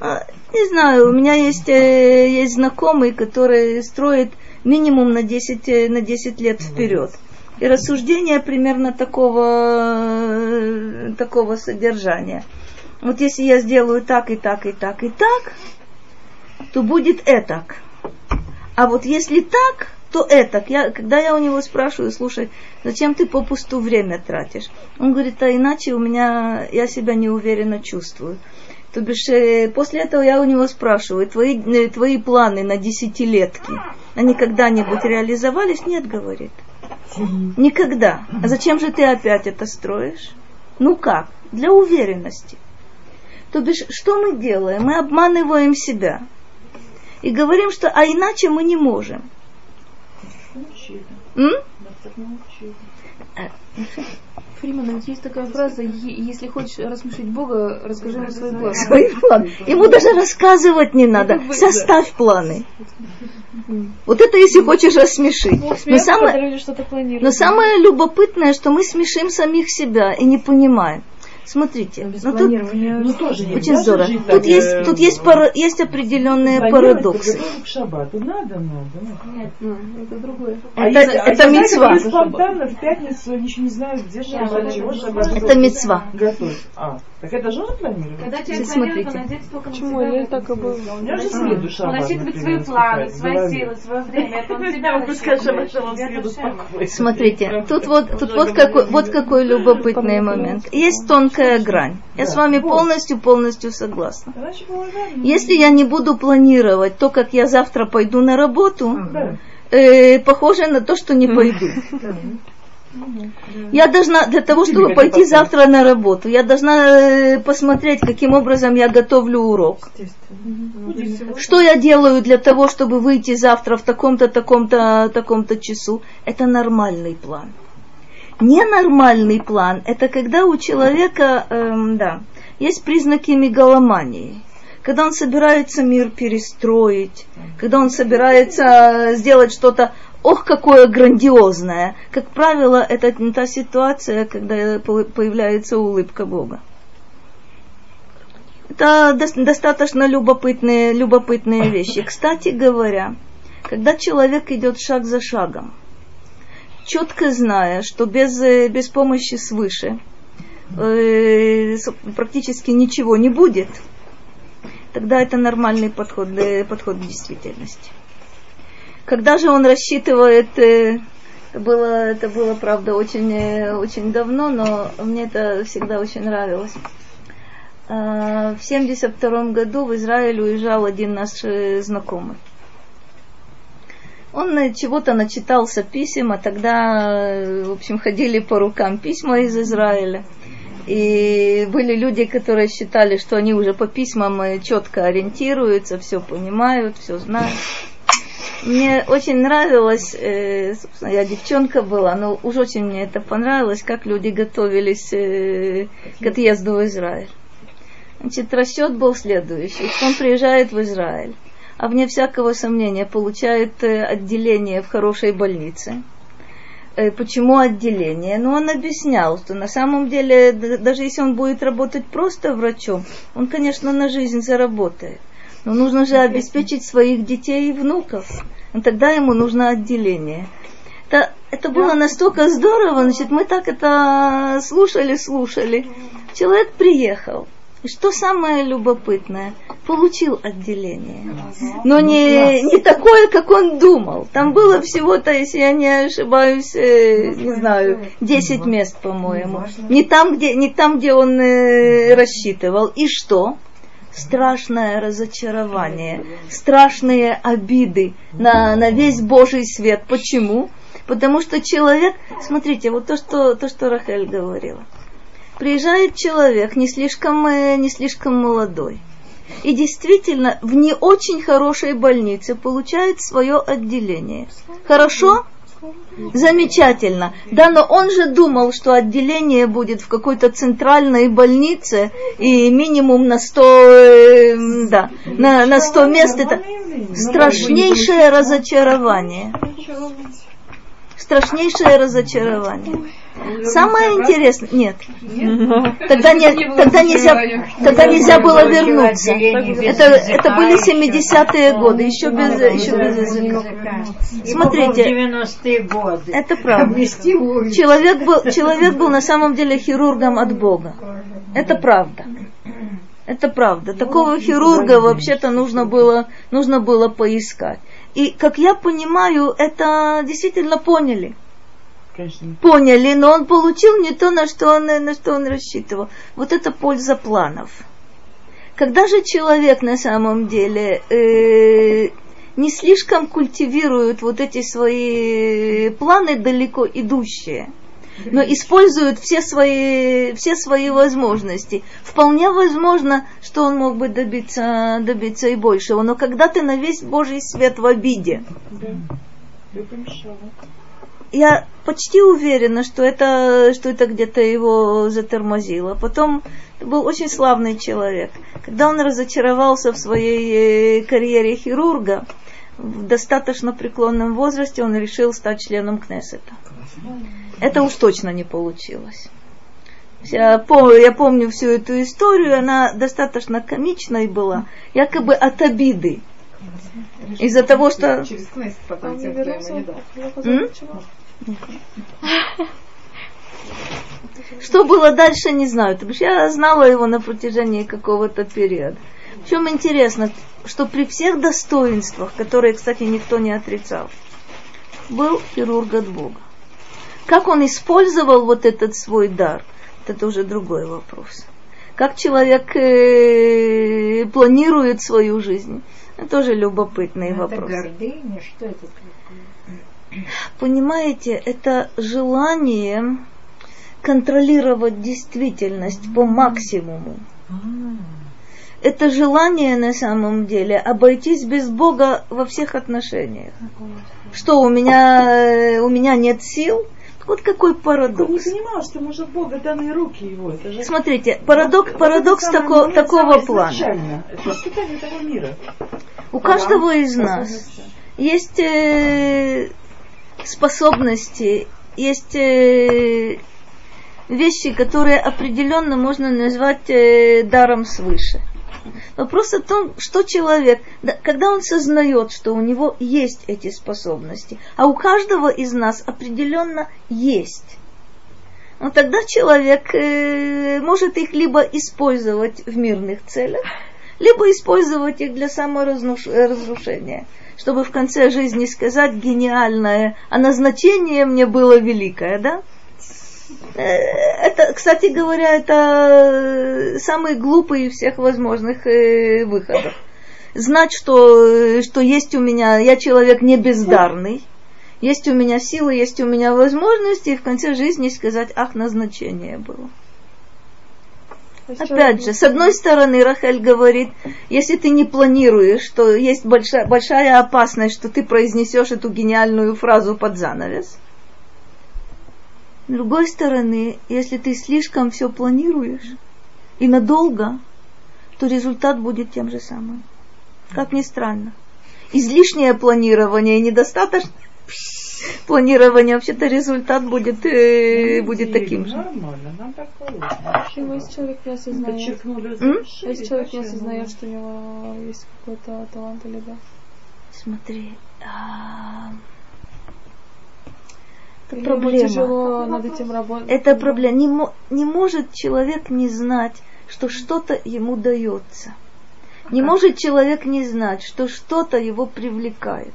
А, не знаю, у меня есть, э, есть знакомый, который строит минимум на 10, э, на 10 лет вперед. И рассуждение примерно такого, э, такого содержания. Вот если я сделаю так и так и так и так, то будет этак. А вот если так, то этак. Я, когда я у него спрашиваю, слушай, зачем ты попусту время тратишь? Он говорит, а иначе у меня, я себя неуверенно чувствую. То бишь, э, после этого я у него спрашиваю, твои, э, твои планы на десятилетки, они когда-нибудь реализовались? Нет, говорит. Никогда. А зачем же ты опять это строишь? Ну как? Для уверенности. То бишь, что мы делаем? Мы обманываем себя. И говорим, что а иначе мы не можем. М? Фримана, есть такая фраза, если хочешь рассмешить Бога, расскажи ему свои планы. Свои планы. Ему даже рассказывать не надо. Составь планы. Вот это если хочешь рассмешить. Но самое, но самое любопытное, что мы смешим самих себя и не понимаем. Смотрите, ну, тут ну, тоже очень здорово. Тут так, есть, э, тут есть, пара, есть определенные парадоксы. К шабату надо, надо. Нет, ну, это другое. Это, это, а это мецва. спонтанно в пятницу ничего не знаю, где шаббат, чего шаббат. Это мецва. А, так это же он планирует? Когда человек планирует, Почему? Я так и было. У меня же следует шаббат. Он рассчитывает свои планы, свои силы, свое время. Это он себя Смотрите, тут вот, тут вот какой, вот какой любопытный момент. Есть тонкая грань. Я с вами полностью, полностью согласна. Если я не буду планировать то, как я завтра пойду на работу, э, похоже на то, что не пойду. Я должна, для того, чтобы пойти завтра на работу, я должна э, посмотреть, каким образом я готовлю урок. Что я делаю для того, чтобы выйти завтра в таком-то, таком-то, таком-то часу. Это нормальный план. Ненормальный план – это когда у человека, эм, да, есть признаки мегаломании когда он собирается мир перестроить, когда он собирается сделать что-то ох, какое грандиозное. Как правило, это не та ситуация, когда появляется улыбка Бога. Это достаточно любопытные, любопытные вещи. Кстати говоря, когда человек идет шаг за шагом, четко зная, что без, без помощи свыше э, практически ничего не будет, тогда это нормальный подход, э, подход к действительности. Когда же он рассчитывает, э, это было, это было, правда, очень, э, очень давно, но мне это всегда очень нравилось. А, в 1972 году в Израиль уезжал один наш э, знакомый. Он чего-то начитался писем, а тогда, в общем, ходили по рукам письма из Израиля. И были люди, которые считали, что они уже по письмам э, четко ориентируются, все понимают, все знают. Мне очень нравилось, э, собственно, я девчонка была, но уж очень мне это понравилось, как люди готовились э, к отъезду в Израиль. Значит, расчет был следующий. Он приезжает в Израиль, а вне всякого сомнения получает э, отделение в хорошей больнице – Э, почему отделение? Но он объяснял, что на самом деле, даже если он будет работать просто врачом, он, конечно, на жизнь заработает. Но нужно же обеспечить своих детей и внуков. И тогда ему нужно отделение. Это, это было настолько здорово, значит, мы так это слушали, слушали. Человек приехал. И что самое любопытное, получил отделение. Но не, не такое, как он думал. Там было всего-то, если я не ошибаюсь, э, не знаю, 10 мест, по-моему. Не там, где, не там, где он э, рассчитывал. И что? страшное разочарование, страшные обиды на, на весь Божий свет. Почему? Потому что человек, смотрите, вот то, что, то, что Рахель говорила приезжает человек не слишком, э, не слишком молодой. И действительно в не очень хорошей больнице получает свое отделение. Хорошо? Замечательно. Да, но он же думал, что отделение будет в какой-то центральной больнице и минимум на 100, э, да, на, на 100 мест. Это страшнейшее разочарование. Страшнейшее разочарование. Самое интересное, нет. Тогда, не, тогда, нельзя, тогда нельзя было вернуться. Это, это были 70-е годы, еще без, еще без языка. Смотрите, это правда. Человек был, человек был на самом деле хирургом от Бога. Это правда. Это правда. Такого хирурга вообще-то нужно было, нужно было поискать. И, как я понимаю, это действительно поняли. Конечно. Поняли, но он получил не то, на что он, на что он рассчитывал. Вот это польза планов. Когда же человек на самом деле э, не слишком культивирует вот эти свои планы далеко идущие, но использует все свои, все свои возможности. Вполне возможно, что он мог бы добиться, добиться и большего. Но когда ты на весь Божий свет в обиде, да я почти уверена, что это, что это где-то его затормозило. Потом был очень славный человек. Когда он разочаровался в своей э, карьере хирурга, в достаточно преклонном возрасте он решил стать членом Кнессета. Это уж точно не получилось. Я помню, я помню всю эту историю, она достаточно комичной была, якобы от обиды. Из-за того, что... Через потом что было дальше, не знаю. Я знала его на протяжении какого-то периода. В чем интересно, что при всех достоинствах, которые, кстати, никто не отрицал, был хирург от Бога. Как он использовал вот этот свой дар, это уже другой вопрос. Как человек э, планирует свою жизнь, это тоже любопытный это вопрос. Гордыня, что это Понимаете, это желание контролировать действительность по максимуму. Это желание на самом деле обойтись без Бога во всех отношениях. Что у меня, у меня нет сил, вот какой парадокс. Он не понимал, что может Бога данные руки его. Это же... Смотрите, парадокс, вот, парадокс вот тако, такого плана. Это воспитание мира. У каждого из нас есть э, способности, есть э, вещи, которые определенно можно назвать э, даром свыше. Вопрос о том, что человек, когда он сознает, что у него есть эти способности, а у каждого из нас определенно есть, ну, тогда человек э, может их либо использовать в мирных целях, либо использовать их для саморазрушения чтобы в конце жизни сказать гениальное, а назначение мне было великое, да? Э, это, кстати говоря, это самый глупый из всех возможных э, выходов. Знать, что, что есть у меня, я человек не бездарный, есть у меня силы, есть у меня возможности, и в конце жизни сказать, ах, назначение было. Опять же, с одной стороны, Рахель говорит, если ты не планируешь, что есть большая, большая опасность, что ты произнесешь эту гениальную фразу под занавес. С другой стороны, если ты слишком все планируешь и надолго, то результат будет тем же самым. Как ни странно. Излишнее планирование и недостаточно планирования, вообще-то результат будет, э, ну, будет таким же. Нормально, нам так положено. Если человек не осознает, если человек не осознает, что у него есть какой-то талант или да. Смотри, а... проблема. Тяжело над этим работать. Это проблема. Не, не может человек не знать, что что-то ему дается. Не может человек не знать, что что-то его привлекает.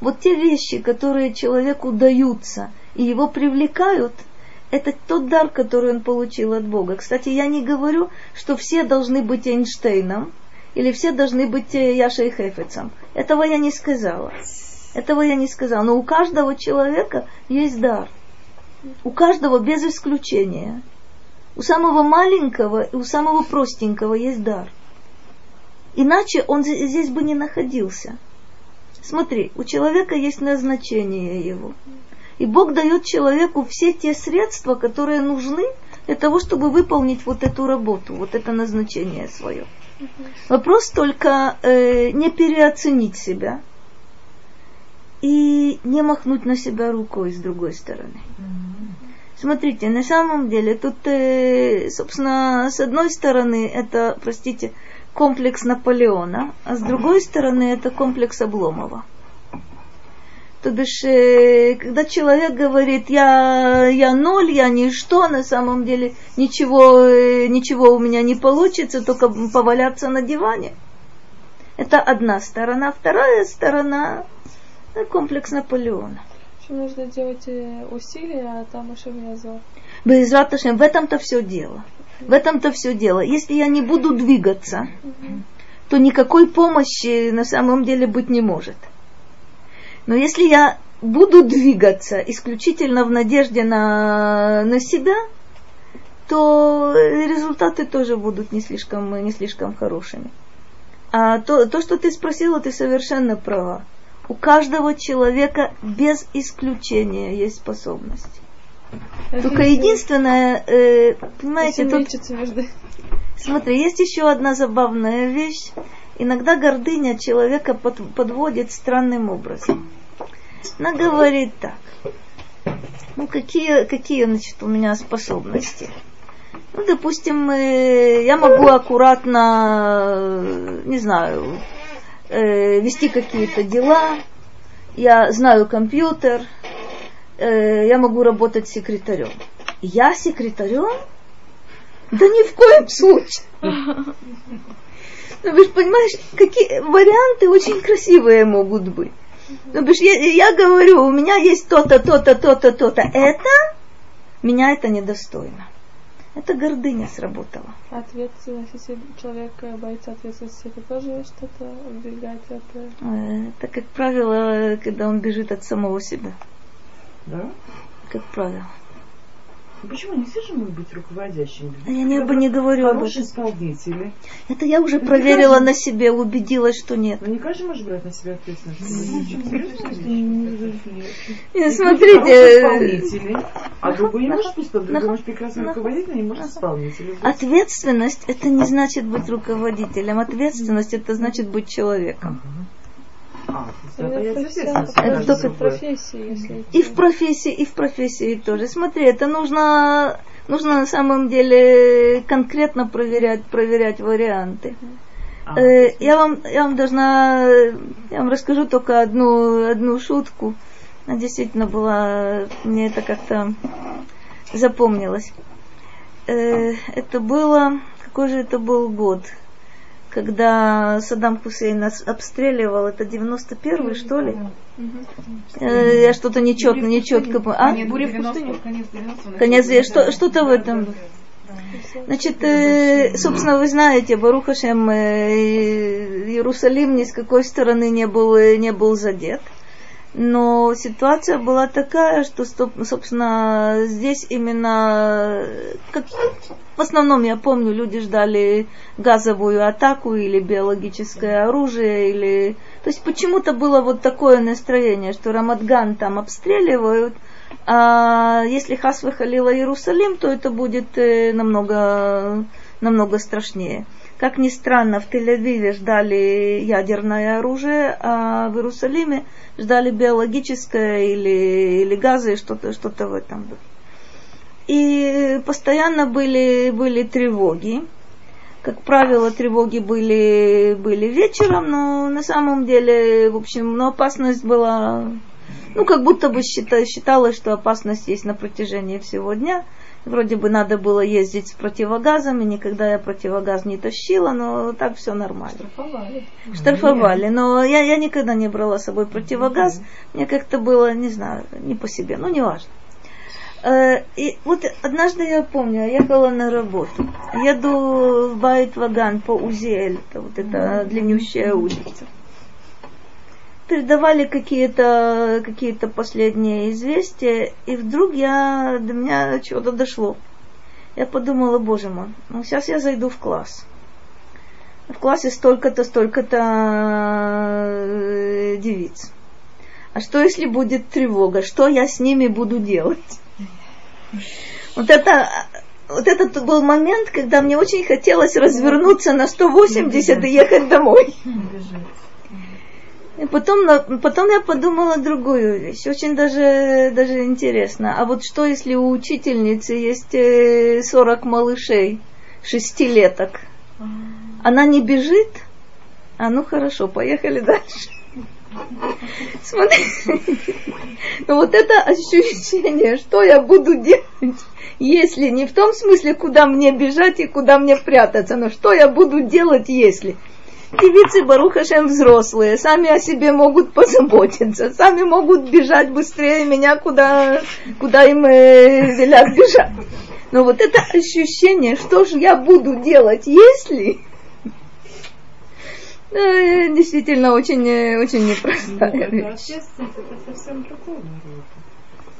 Вот те вещи, которые человеку даются и его привлекают, это тот дар, который он получил от Бога. Кстати, я не говорю, что все должны быть Эйнштейном или все должны быть Яшей Хефецом. Этого я не сказала. Этого я не сказала. Но у каждого человека есть дар. У каждого без исключения. У самого маленького и у самого простенького есть дар. Иначе он здесь бы не находился. Смотри, у человека есть назначение его. И Бог дает человеку все те средства, которые нужны для того, чтобы выполнить вот эту работу, вот это назначение свое. Вопрос только э, не переоценить себя и не махнуть на себя рукой с другой стороны. Смотрите, на самом деле тут, э, собственно, с одной стороны, это, простите, комплекс Наполеона, а с другой стороны это комплекс Обломова. То бишь, э, когда человек говорит, я, я ноль, я ничто, на самом деле ничего, э, ничего у меня не получится, только поваляться на диване. Это одна сторона. Вторая сторона комплекс Наполеона. Нужно делать усилия, а там еще меня зовут. Без в этом-то все дело. В этом-то все дело. Если я не буду двигаться, то никакой помощи на самом деле быть не может. Но если я буду двигаться исключительно в надежде на, на себя, то результаты тоже будут не слишком, не слишком хорошими. А то, то, что ты спросила, ты совершенно права. У каждого человека без исключения есть способность. Только единственное, э, понимаете, тут... Между... Смотри, есть еще одна забавная вещь. Иногда гордыня человека под, подводит странным образом. Она говорит так. Ну, какие, какие, значит, у меня способности? Ну, допустим, э, я могу аккуратно, не знаю, э, вести какие-то дела, я знаю компьютер, э, я могу работать секретарем. Я секретарем? Да ни в коем случае. Ну, же понимаешь, какие варианты очень красивые могут быть. Ну, что я, я говорю, у меня есть то-то, то-то, то-то, то-то. Это меня это недостойно. Это гордыня сработала. Ответственность, если человек боится ответственности, это тоже что-то убегать от... Э, это, как правило, когда он бежит от самого себя. Да? Как правило. Ну, почему не все же могут быть руководящими? А я не, не говорю об этом. исполнители. Это я уже ну, проверила на себе, убедилась, что нет. Но ну, не каждый может брать на себя ответственность. Нет, смотрите. Исполнители. А другой не может быть, другой может прекрасно руководить, но не может исполнителем. Ответственность это не значит быть руководителем. Ответственность это значит быть человеком. Это только в профессии, если И в профессии, и в профессии тоже. Смотри, это нужно, нужно на самом деле конкретно проверять, проверять варианты. А, э, я вам, я вам должна, я вам расскажу только одну, одну шутку. Она действительно была, мне это как-то запомнилось. Э, это было, какой же это был год? Когда Саддам Хусейн нас обстреливал, это 91-й, что ли? Э, я что-то нечетко, нечетко. А? Конец, что, что-то в этом. Значит, э, собственно, вы знаете, Барухашем э, Иерусалим ни с какой стороны не был, не был задет. Но ситуация была такая, что, собственно, здесь именно как, в основном я помню, люди ждали газовую атаку или биологическое оружие, или... То есть почему-то было вот такое настроение, что Рамадган там обстреливают, а если Хас выхалила Иерусалим, то это будет э, намного, намного страшнее. Как ни странно, в Тель-Авиве ждали ядерное оружие, а в Иерусалиме ждали биологическое или, или газы, что-то что в этом. И постоянно были, были тревоги. Как правило, тревоги были, были вечером, но на самом деле, в общем, но опасность была, ну, как будто бы считалось, что опасность есть на протяжении всего дня – Вроде бы надо было ездить с противогазами, никогда я противогаз не тащила, но так все нормально. Штрафовали. Штрафовали, но я, я никогда не брала с собой противогаз. Мне как-то было, не знаю, не по себе, ну не важно. Э, и вот однажды я помню, я ехала на работу. Еду в Байт-Ваган по Узель, это вот эта длиннющая улица передавали какие-то какие последние известия, и вдруг я, до меня чего-то дошло. Я подумала, боже мой, ну сейчас я зайду в класс. В классе столько-то, столько-то э, девиц. А что если будет тревога? Что я с ними буду делать? Вот это, вот этот был момент, когда мне очень хотелось развернуться на 180 и ехать домой. И потом, потом я подумала другую вещь, очень даже, даже интересно. А вот что, если у учительницы есть 40 э, малышей, шестилеток? Она не бежит? А ну хорошо, поехали дальше. Смотри, ну вот это ощущение, что я буду делать, если не в том смысле, куда мне бежать и куда мне прятаться, но что я буду делать, если девицы Барухашем взрослые, сами о себе могут позаботиться, сами могут бежать быстрее меня, куда, куда им э, велят бежать. Но вот это ощущение, что же я буду делать, если... Э, действительно очень, э, очень непростая Нет, вещь. Это совсем другого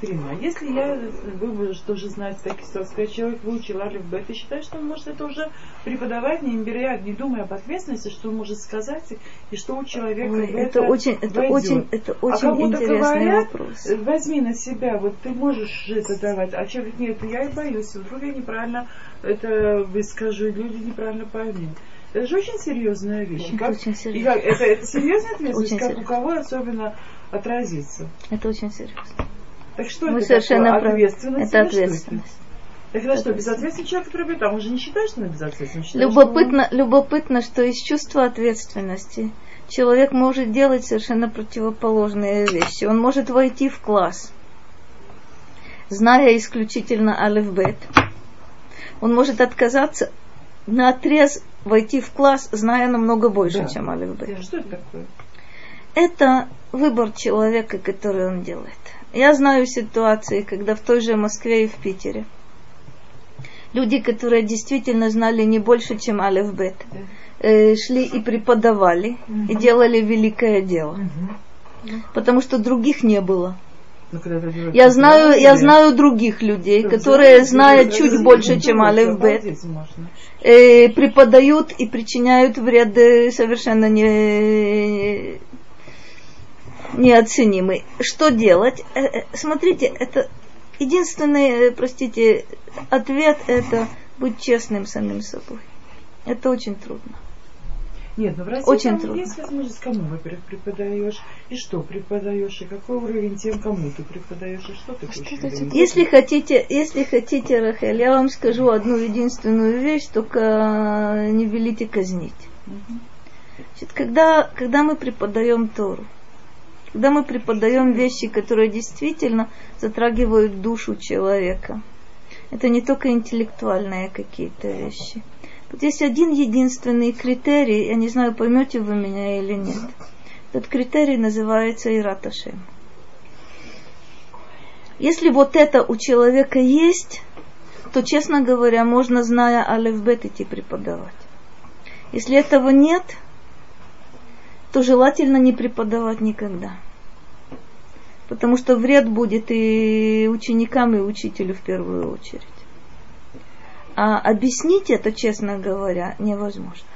а если я, вы же тоже ситуации, когда человек выучил алиф бет ты считаешь, что он может это уже преподавать, не беря, не думая об ответственности, что он может сказать, и что у человека Ой, это, это очень, это войдет. очень, это а очень а интересный говорят, вопрос. Возьми на себя, вот ты можешь это давать, а человек нет, я и боюсь, вдруг я неправильно это выскажу, люди неправильно поймут. Это же очень серьезная вещь. Это как, очень серьезно. Как, это, это серьезная ответственность, очень как серьезно. у кого особенно отразится. Это очень серьезно. Так что Вы это совершенно такое? Ответственность? Это ответственность. Так это что, безответственный человек, который там уже не считает, что он безответственный? Считает, любопытно, что он... любопытно, что из чувства ответственности человек может делать совершенно противоположные вещи. Он может войти в класс, зная исключительно алифбет. Он может отказаться на отрез войти в класс, зная намного больше, да. чем алифбет. Что это такое? Это выбор человека, который он делает. Я знаю ситуации, когда в той же Москве и в Питере. Люди, которые действительно знали не больше, чем Алеф Бет, э, шли и преподавали, и делали великое дело. Потому что других не было. Ну, я знаю, я знаю других людей, которые, зная чуть больше, чем Алеф Бет, э, преподают и причиняют вред э, совершенно не, неоценимый. Что делать? Э, э, смотрите, это единственный, э, простите, ответ это быть честным самим собой. Это очень трудно. Нет, ну в России Очень там трудно. есть возможность, кому, во-первых, преподаешь, и что преподаешь, и какой уровень тем, кому ты преподаешь, и что ты хочешь. Если хотите, если хотите, Рахель, я вам скажу одну единственную вещь, только не велите казнить. Угу. Значит, когда, когда мы преподаем Тору, когда мы преподаем вещи, которые действительно затрагивают душу человека. Это не только интеллектуальные какие-то вещи. Вот есть один единственный критерий, я не знаю, поймете вы меня или нет. Этот критерий называется Ираташем. Если вот это у человека есть, то, честно говоря, можно, зная Алефбет, идти преподавать. Если этого нет, то желательно не преподавать никогда. Потому что вред будет и ученикам, и учителю в первую очередь. А объяснить это, честно говоря, невозможно.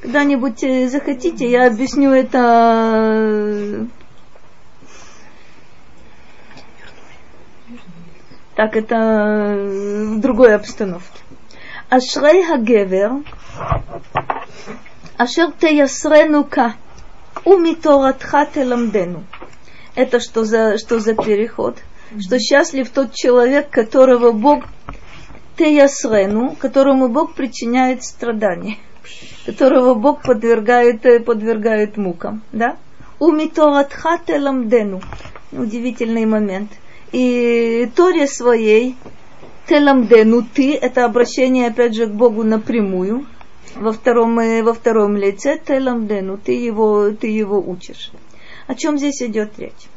Когда-нибудь э, захотите, я объясню это так это э, в другой обстановке. Ашрей Хагевер, Ашер Теясрену Ка, Умиторатха Теламдену. Это что за, что за переход? Что счастлив тот человек, которого Бог Теясрену, которому Бог причиняет страдания которого Бог подвергает, э, подвергает мукам. Да? У миторатха теламдену. Удивительный момент. И Торе своей теламдену ты, это обращение опять же к Богу напрямую, во втором, э, во втором лице теламдену, ты его, ты его учишь. О чем здесь идет речь?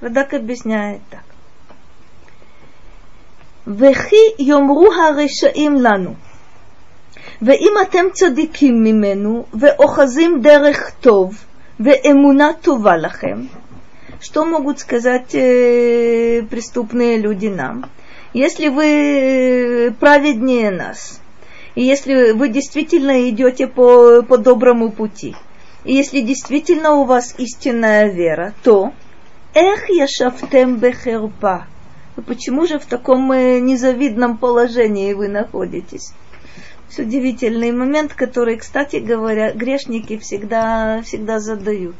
Радак объясняет так. Вехи йомру харешаим лану. ואם אתם צדיקים ממנו ואוחזים דרך טוב ואמונה טובה לכם, что могут сказать э, преступные люди нам? Если вы праведнее нас, и если вы действительно идете по, по доброму пути, и если действительно у вас истинная вера, то эх яшафтем бехерпа. Почему же в таком э, незавидном положении вы находитесь? удивительный момент, который, кстати говоря, грешники всегда, всегда задают.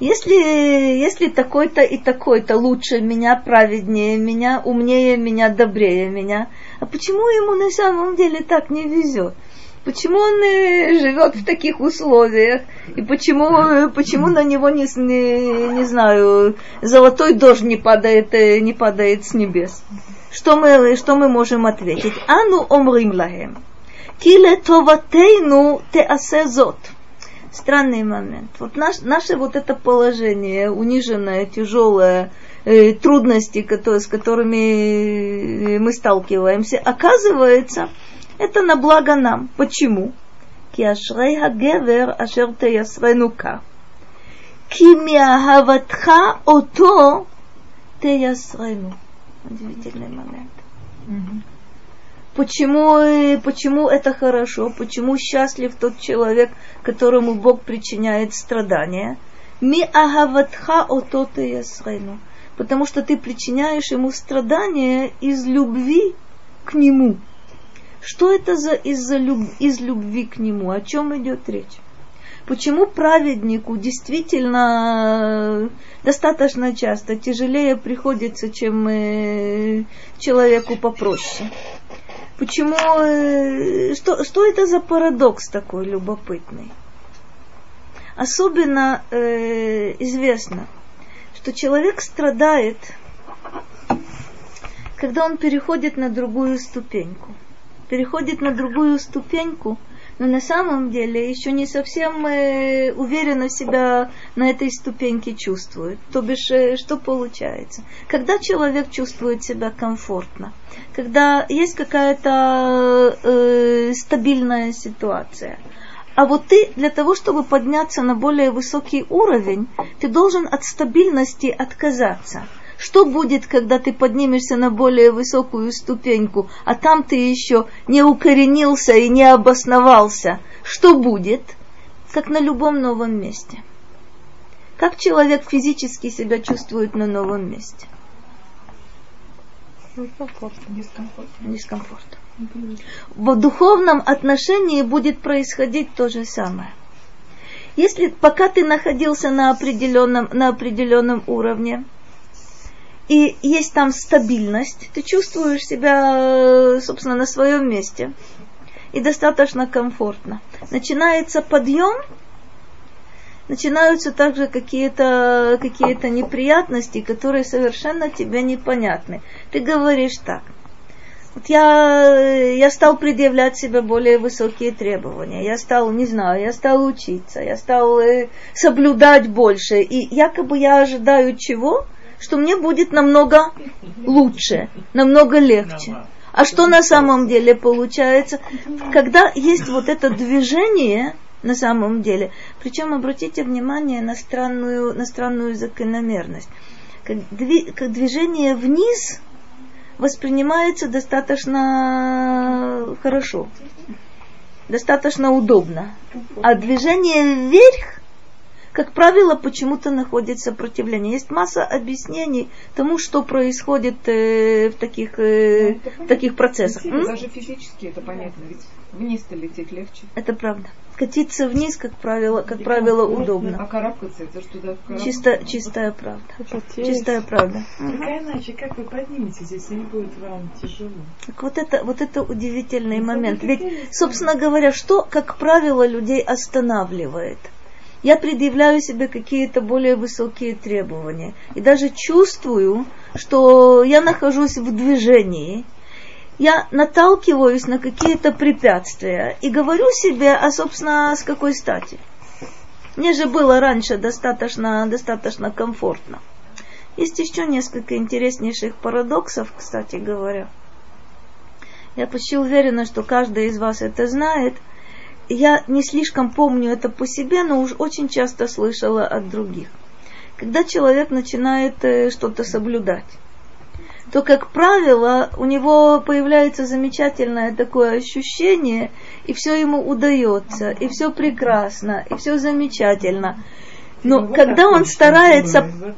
Если, если такой-то и такой-то лучше меня, праведнее меня, умнее меня, добрее меня, а почему ему на самом деле так не везет? Почему он э, живет в таких условиях? И почему, почему на него не, не, не знаю, золотой дождь не падает, э, не падает с небес? Что мы, что мы можем ответить? Ану омрим лахем. Киле товатейну теасезот странный момент. Вот наш, наше вот это положение, униженное, тяжелое, э, трудности, которые, с которыми э, мы сталкиваемся, оказывается, это на благо нам. Почему? Удивительный момент. Почему, почему это хорошо? Почему счастлив тот человек, которому Бог причиняет страдания? Ми агаватха ототе ясрейну. Потому что ты причиняешь ему страдания из любви к нему. Что это за из-за люб, из любви к нему? О чем идет речь? Почему праведнику действительно достаточно часто тяжелее приходится, чем э, человеку попроще? Почему, э, что, что это за парадокс такой любопытный? Особенно э, известно, что человек страдает, когда он переходит на другую ступеньку. Переходит на другую ступеньку – но на самом деле еще не совсем э, уверенно себя на этой ступеньке чувствует. То бишь, э, что получается? Когда человек чувствует себя комфортно, когда есть какая-то э, стабильная ситуация, а вот ты для того, чтобы подняться на более высокий уровень, ты должен от стабильности отказаться – что будет, когда ты поднимешься на более высокую ступеньку, а там ты еще не укоренился и не обосновался? Что будет? Как на любом новом месте. Как человек физически себя чувствует на новом месте? Дискомфорт. Дискомфорт. Дискомфорт. В духовном отношении будет происходить то же самое. Если пока ты находился на определенном, на определенном уровне, и есть там стабильность, ты чувствуешь себя, собственно, на своем месте и достаточно комфортно. Начинается подъем, начинаются также какие-то какие неприятности, которые совершенно тебе непонятны. Ты говоришь так. Вот я, я стал предъявлять себе более высокие требования. Я стал, не знаю, я стал учиться, я стал э, соблюдать больше. И якобы я ожидаю чего? Что мне будет намного лучше, намного легче. А что на самом деле получается? Когда есть вот это движение, на самом деле, причем обратите внимание на странную, на странную закономерность. Как, как движение вниз воспринимается достаточно хорошо, достаточно удобно. А движение вверх как правило, почему-то находит сопротивление. Есть масса объяснений тому, что происходит э, в таких, э, ну, в таких процессах. Даже физически это понятно, ведь вниз-то лететь легче. Это правда. Катиться вниз, как правило, как правило, удобно. А карабкаться, это что туда Чисто, Чистая правда. Чистая правда. Какая иначе, как вы подниметесь, если не будет вам тяжело? Так вот это, вот это удивительный момент. Ведь, собственно говоря, что, как правило, людей останавливает – я предъявляю себе какие-то более высокие требования. И даже чувствую, что я нахожусь в движении, я наталкиваюсь на какие-то препятствия и говорю себе, а собственно, с какой стати. Мне же было раньше достаточно, достаточно комфортно. Есть еще несколько интереснейших парадоксов, кстати говоря. Я почти уверена, что каждый из вас это знает – я не слишком помню это по себе, но уж очень часто слышала от других. Когда человек начинает э, что-то соблюдать, то, как правило, у него появляется замечательное такое ощущение, и все ему удается, и все прекрасно, и все замечательно. Но вот когда он старается, вот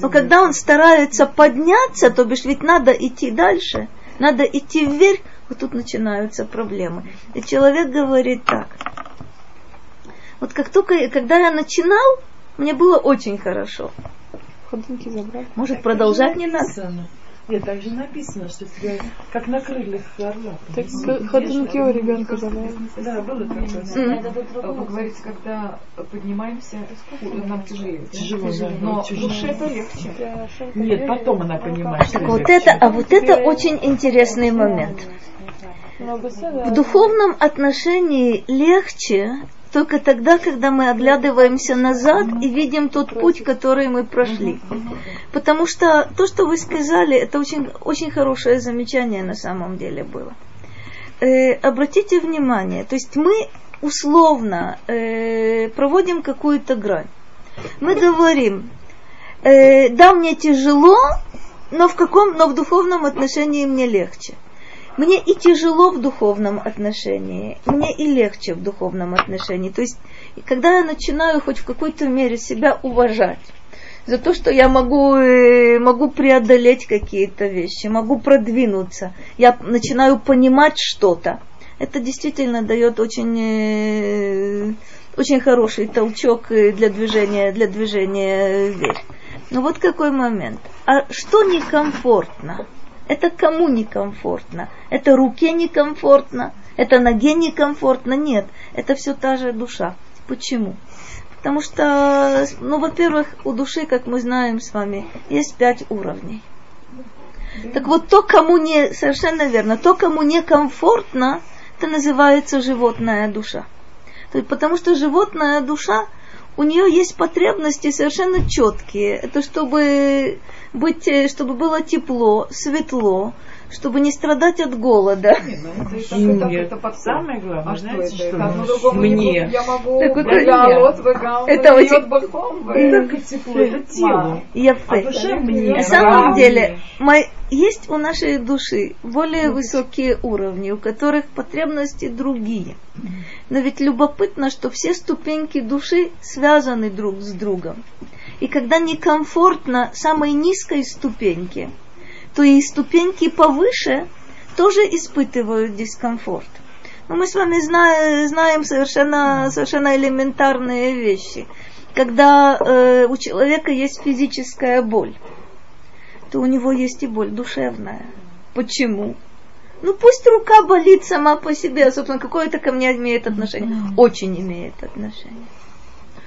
но когда он старается подняться, то бишь ведь надо идти дальше, надо идти вверх, вот тут начинаются проблемы. И человек говорит так. Вот как только, когда я начинал, мне было очень хорошо. Ходунки забрали. Может, продолжать не надо? Нет, так же написано, что тебя как на крыльях орла. Так ходунки у ребенка забрали. Да, было такое. Вы говорите, когда поднимаемся, нам тяжелее. Тяжело, да. Но душе это легче. Нет, потом она понимает, что вот это, А вот это очень интересный момент. В духовном отношении легче только тогда, когда мы оглядываемся назад и видим тот путь, который мы прошли. Потому что то, что вы сказали, это очень, очень хорошее замечание на самом деле было. Э, обратите внимание, то есть мы условно э, проводим какую-то грань. Мы говорим, э, да, мне тяжело, но в каком, но в духовном отношении мне легче. Мне и тяжело в духовном отношении, мне и легче в духовном отношении. То есть, когда я начинаю хоть в какой-то мере себя уважать, за то, что я могу, э, могу преодолеть какие-то вещи, могу продвинуться, я начинаю понимать что-то. Это действительно дает очень, э, очень хороший толчок э, для движения, для движения вверх. Но вот какой момент. А что некомфортно? Это кому некомфортно? Это руке некомфортно? Это ноге некомфортно? Нет, это все та же душа. Почему? Потому что, ну, во-первых, у души, как мы знаем с вами, есть пять уровней. Так вот, то, кому не, совершенно верно, то, кому некомфортно, это называется животная душа. То есть, потому что животная душа у нее есть потребности совершенно четкие. Это чтобы быть, э, чтобы было тепло, светло, чтобы не страдать от голода. Нет, ну, это, под самое главное. А знаете, что, это? Мне. Я могу так вот, это очень боком, это тепло, это тело. Я а душе мне. На самом деле, мой, есть у нашей души более высокие уровни, у которых потребности другие. Но ведь любопытно, что все ступеньки души связаны друг с другом. И когда некомфортно самой низкой ступеньке, то и ступеньки повыше тоже испытывают дискомфорт. Но мы с вами знаем, знаем совершенно, совершенно элементарные вещи. Когда э, у человека есть физическая боль, то у него есть и боль душевная. Почему? Ну пусть рука болит сама по себе, а собственно, какое это ко мне имеет отношение? Очень имеет отношение.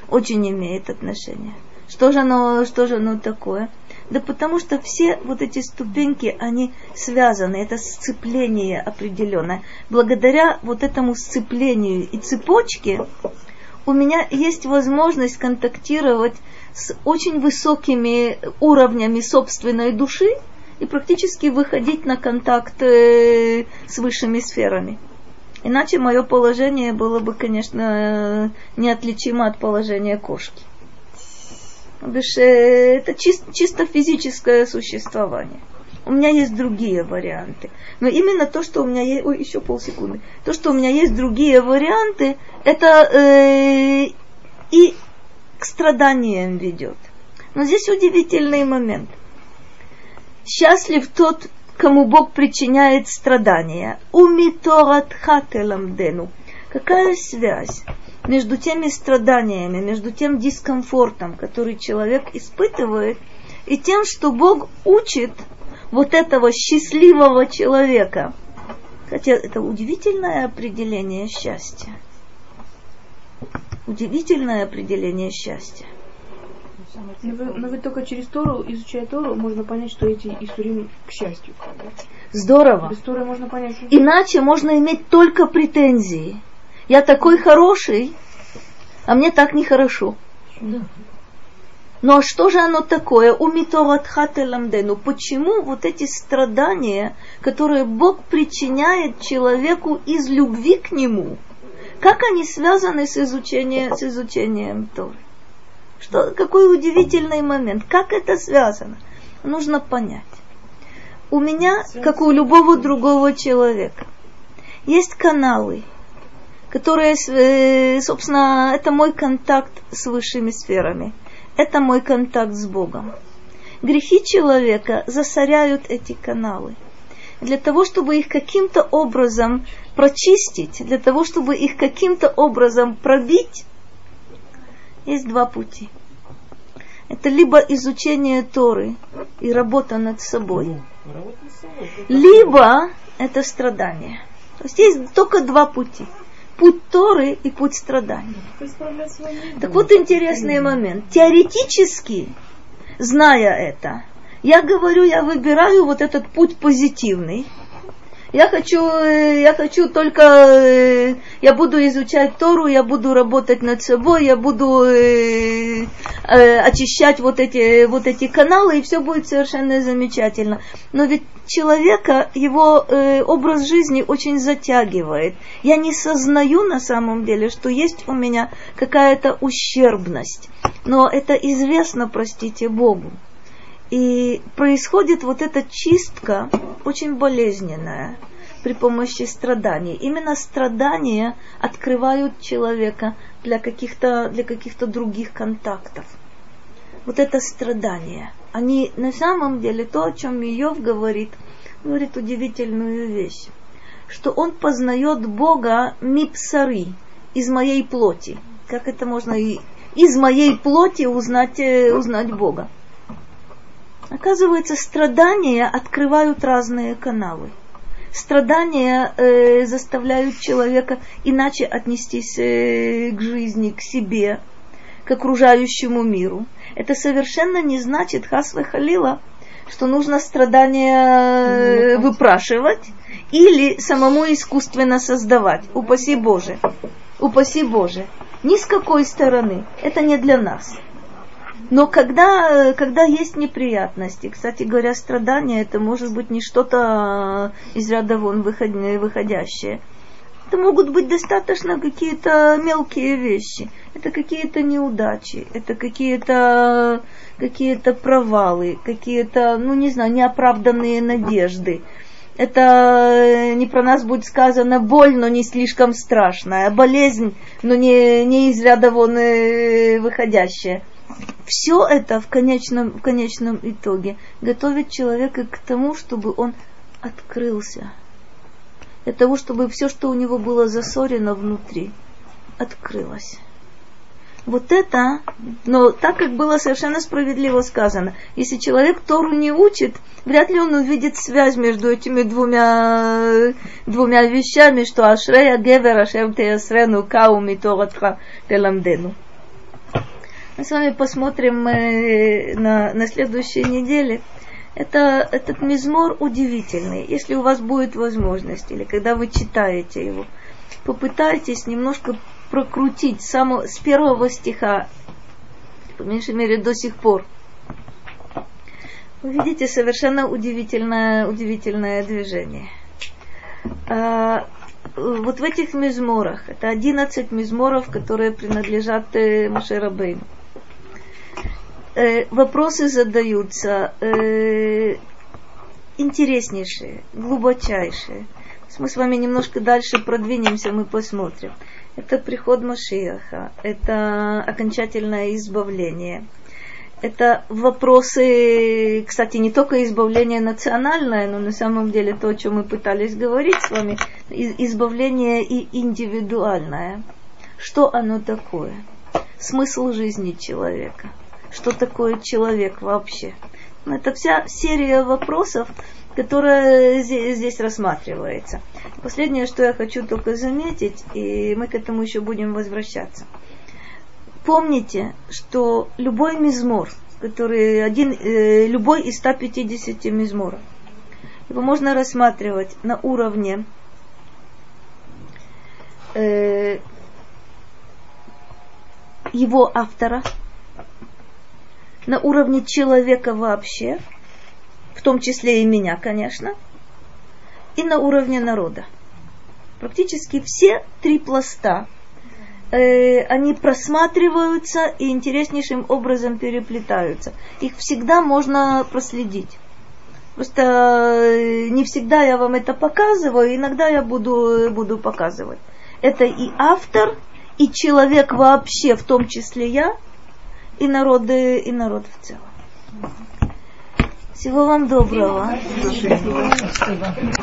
Очень имеет отношение. Что же оно, что же оно такое? Да потому что все вот эти ступеньки, они связаны, это сцепление определенное. Благодаря вот этому сцеплению и цепочке у меня есть возможность контактировать с очень высокими уровнями собственной души и практически выходить на контакт э, с высшими сферами. Иначе мое положение было бы, конечно, неотличимо от положения кошки. Это чисто, чисто физическое существование. У меня есть другие варианты. Но именно то, что у меня есть... Ой, еще полсекунды. То, что у меня есть другие варианты, это э, и к страданиям ведет. Но здесь удивительный момент. Счастлив тот, кому Бог причиняет страдания. Умиторат хателамдену. Какая связь между теми страданиями, между тем дискомфортом, который человек испытывает, и тем, что Бог учит вот этого счастливого человека. Хотя это удивительное определение счастья. Удивительное определение счастья. Но вы, но вы только через Тору, изучая Тору, можно понять, что эти Исурим к счастью. Здорово. Без Торы можно понять, что... Иначе можно иметь только претензии. Я такой хороший, а мне так нехорошо. Ну а что же оно такое? У ламдену. Почему вот эти страдания, которые Бог причиняет человеку из любви к нему, как они связаны с изучением, с изучением Торы? Что, какой удивительный момент. Как это связано? Нужно понять. У меня, как у любого другого человека, есть каналы, которые, э, собственно, это мой контакт с высшими сферами. Это мой контакт с Богом. Грехи человека засоряют эти каналы. Для того, чтобы их каким-то образом прочистить, для того, чтобы их каким-то образом пробить, есть два пути. Это либо изучение Торы и работа над собой, либо это страдание. То есть есть только два пути. Путь Торы и путь страданий. Так вот интересный момент. Теоретически, зная это, я говорю, я выбираю вот этот путь позитивный – я хочу, э, я хочу только, э, я буду изучать Тору, я буду работать над собой, я буду э, э, очищать вот эти, вот эти каналы, и все будет совершенно замечательно. Но ведь человека, его э, образ жизни очень затягивает. Я не сознаю на самом деле, что есть у меня какая-то ущербность. Но это известно, простите Богу. И происходит вот эта чистка очень болезненная при помощи страданий. Именно страдания открывают человека для каких-то, для каких-то других контактов. Вот это страдание. Они на самом деле, то, о чем Иов говорит, говорит удивительную вещь, что он познает Бога мипсары, из моей плоти. Как это можно и из моей плоти узнать, э, узнать Бога? Оказывается, страдания открывают разные каналы. Страдания э, заставляют человека иначе отнестись э, к жизни, к себе, к окружающему миру. Это совершенно не значит, хасвы халила, что нужно страдания э, выпрашивать или самому искусственно создавать. Упаси Боже. Упаси Боже. Ни с какой стороны. Это не для нас. Но когда, когда есть неприятности, кстати говоря, страдания, это может быть не что-то из ряда вон выходящее. Это могут быть достаточно какие-то мелкие вещи. Это какие-то неудачи, это какие-то какие провалы, какие-то, ну не знаю, неоправданные надежды. Это не про нас будет сказано боль, но не слишком страшная, болезнь, но не, не из ряда вон э, выходящая все это в конечном, в конечном итоге готовит человека к тому, чтобы он открылся. Для того, чтобы все, что у него было засорено внутри, открылось. Вот это, но так как было совершенно справедливо сказано, если человек Тору не учит, вряд ли он увидит связь между этими двумя, двумя вещами, что Ашрея Гевер Ашем Теясрену Кау Миторатха Теламдену. Мы с вами посмотрим э, на, на следующей неделе. Это, этот мизмор удивительный. Если у вас будет возможность, или когда вы читаете его, попытайтесь немножко прокрутить само, с первого стиха, по меньшей мере до сих пор. Вы видите совершенно удивительное, удивительное движение. А, вот в этих мизморах, это 11 мизморов, которые принадлежат э, Машерабейну э, вопросы задаются. Э, интереснейшее, глубочайшее. Мы с вами немножко дальше продвинемся, мы посмотрим. Это приход Машиаха, это окончательное избавление. Это вопросы, кстати, не только избавление национальное, но на самом деле то, о чем мы пытались говорить с вами, избавление и индивидуальное. Что оно такое? Смысл жизни человека. Что такое человек вообще? Это вся серия вопросов, которая здесь рассматривается. Последнее, что я хочу только заметить, и мы к этому еще будем возвращаться. Помните, что любой мизмор, который один, э, любой из 150 мизморов, его можно рассматривать на уровне э, его автора, на уровне человека вообще, в том числе и меня, конечно, и на уровне народа. Практически все три пласта, э, они просматриваются и интереснейшим образом переплетаются. Их всегда можно проследить. Просто э, не всегда я вам это показываю, иногда я буду, буду показывать. Это и автор, и человек вообще, в том числе я, и народы, и народ в целом. Всего вам доброго.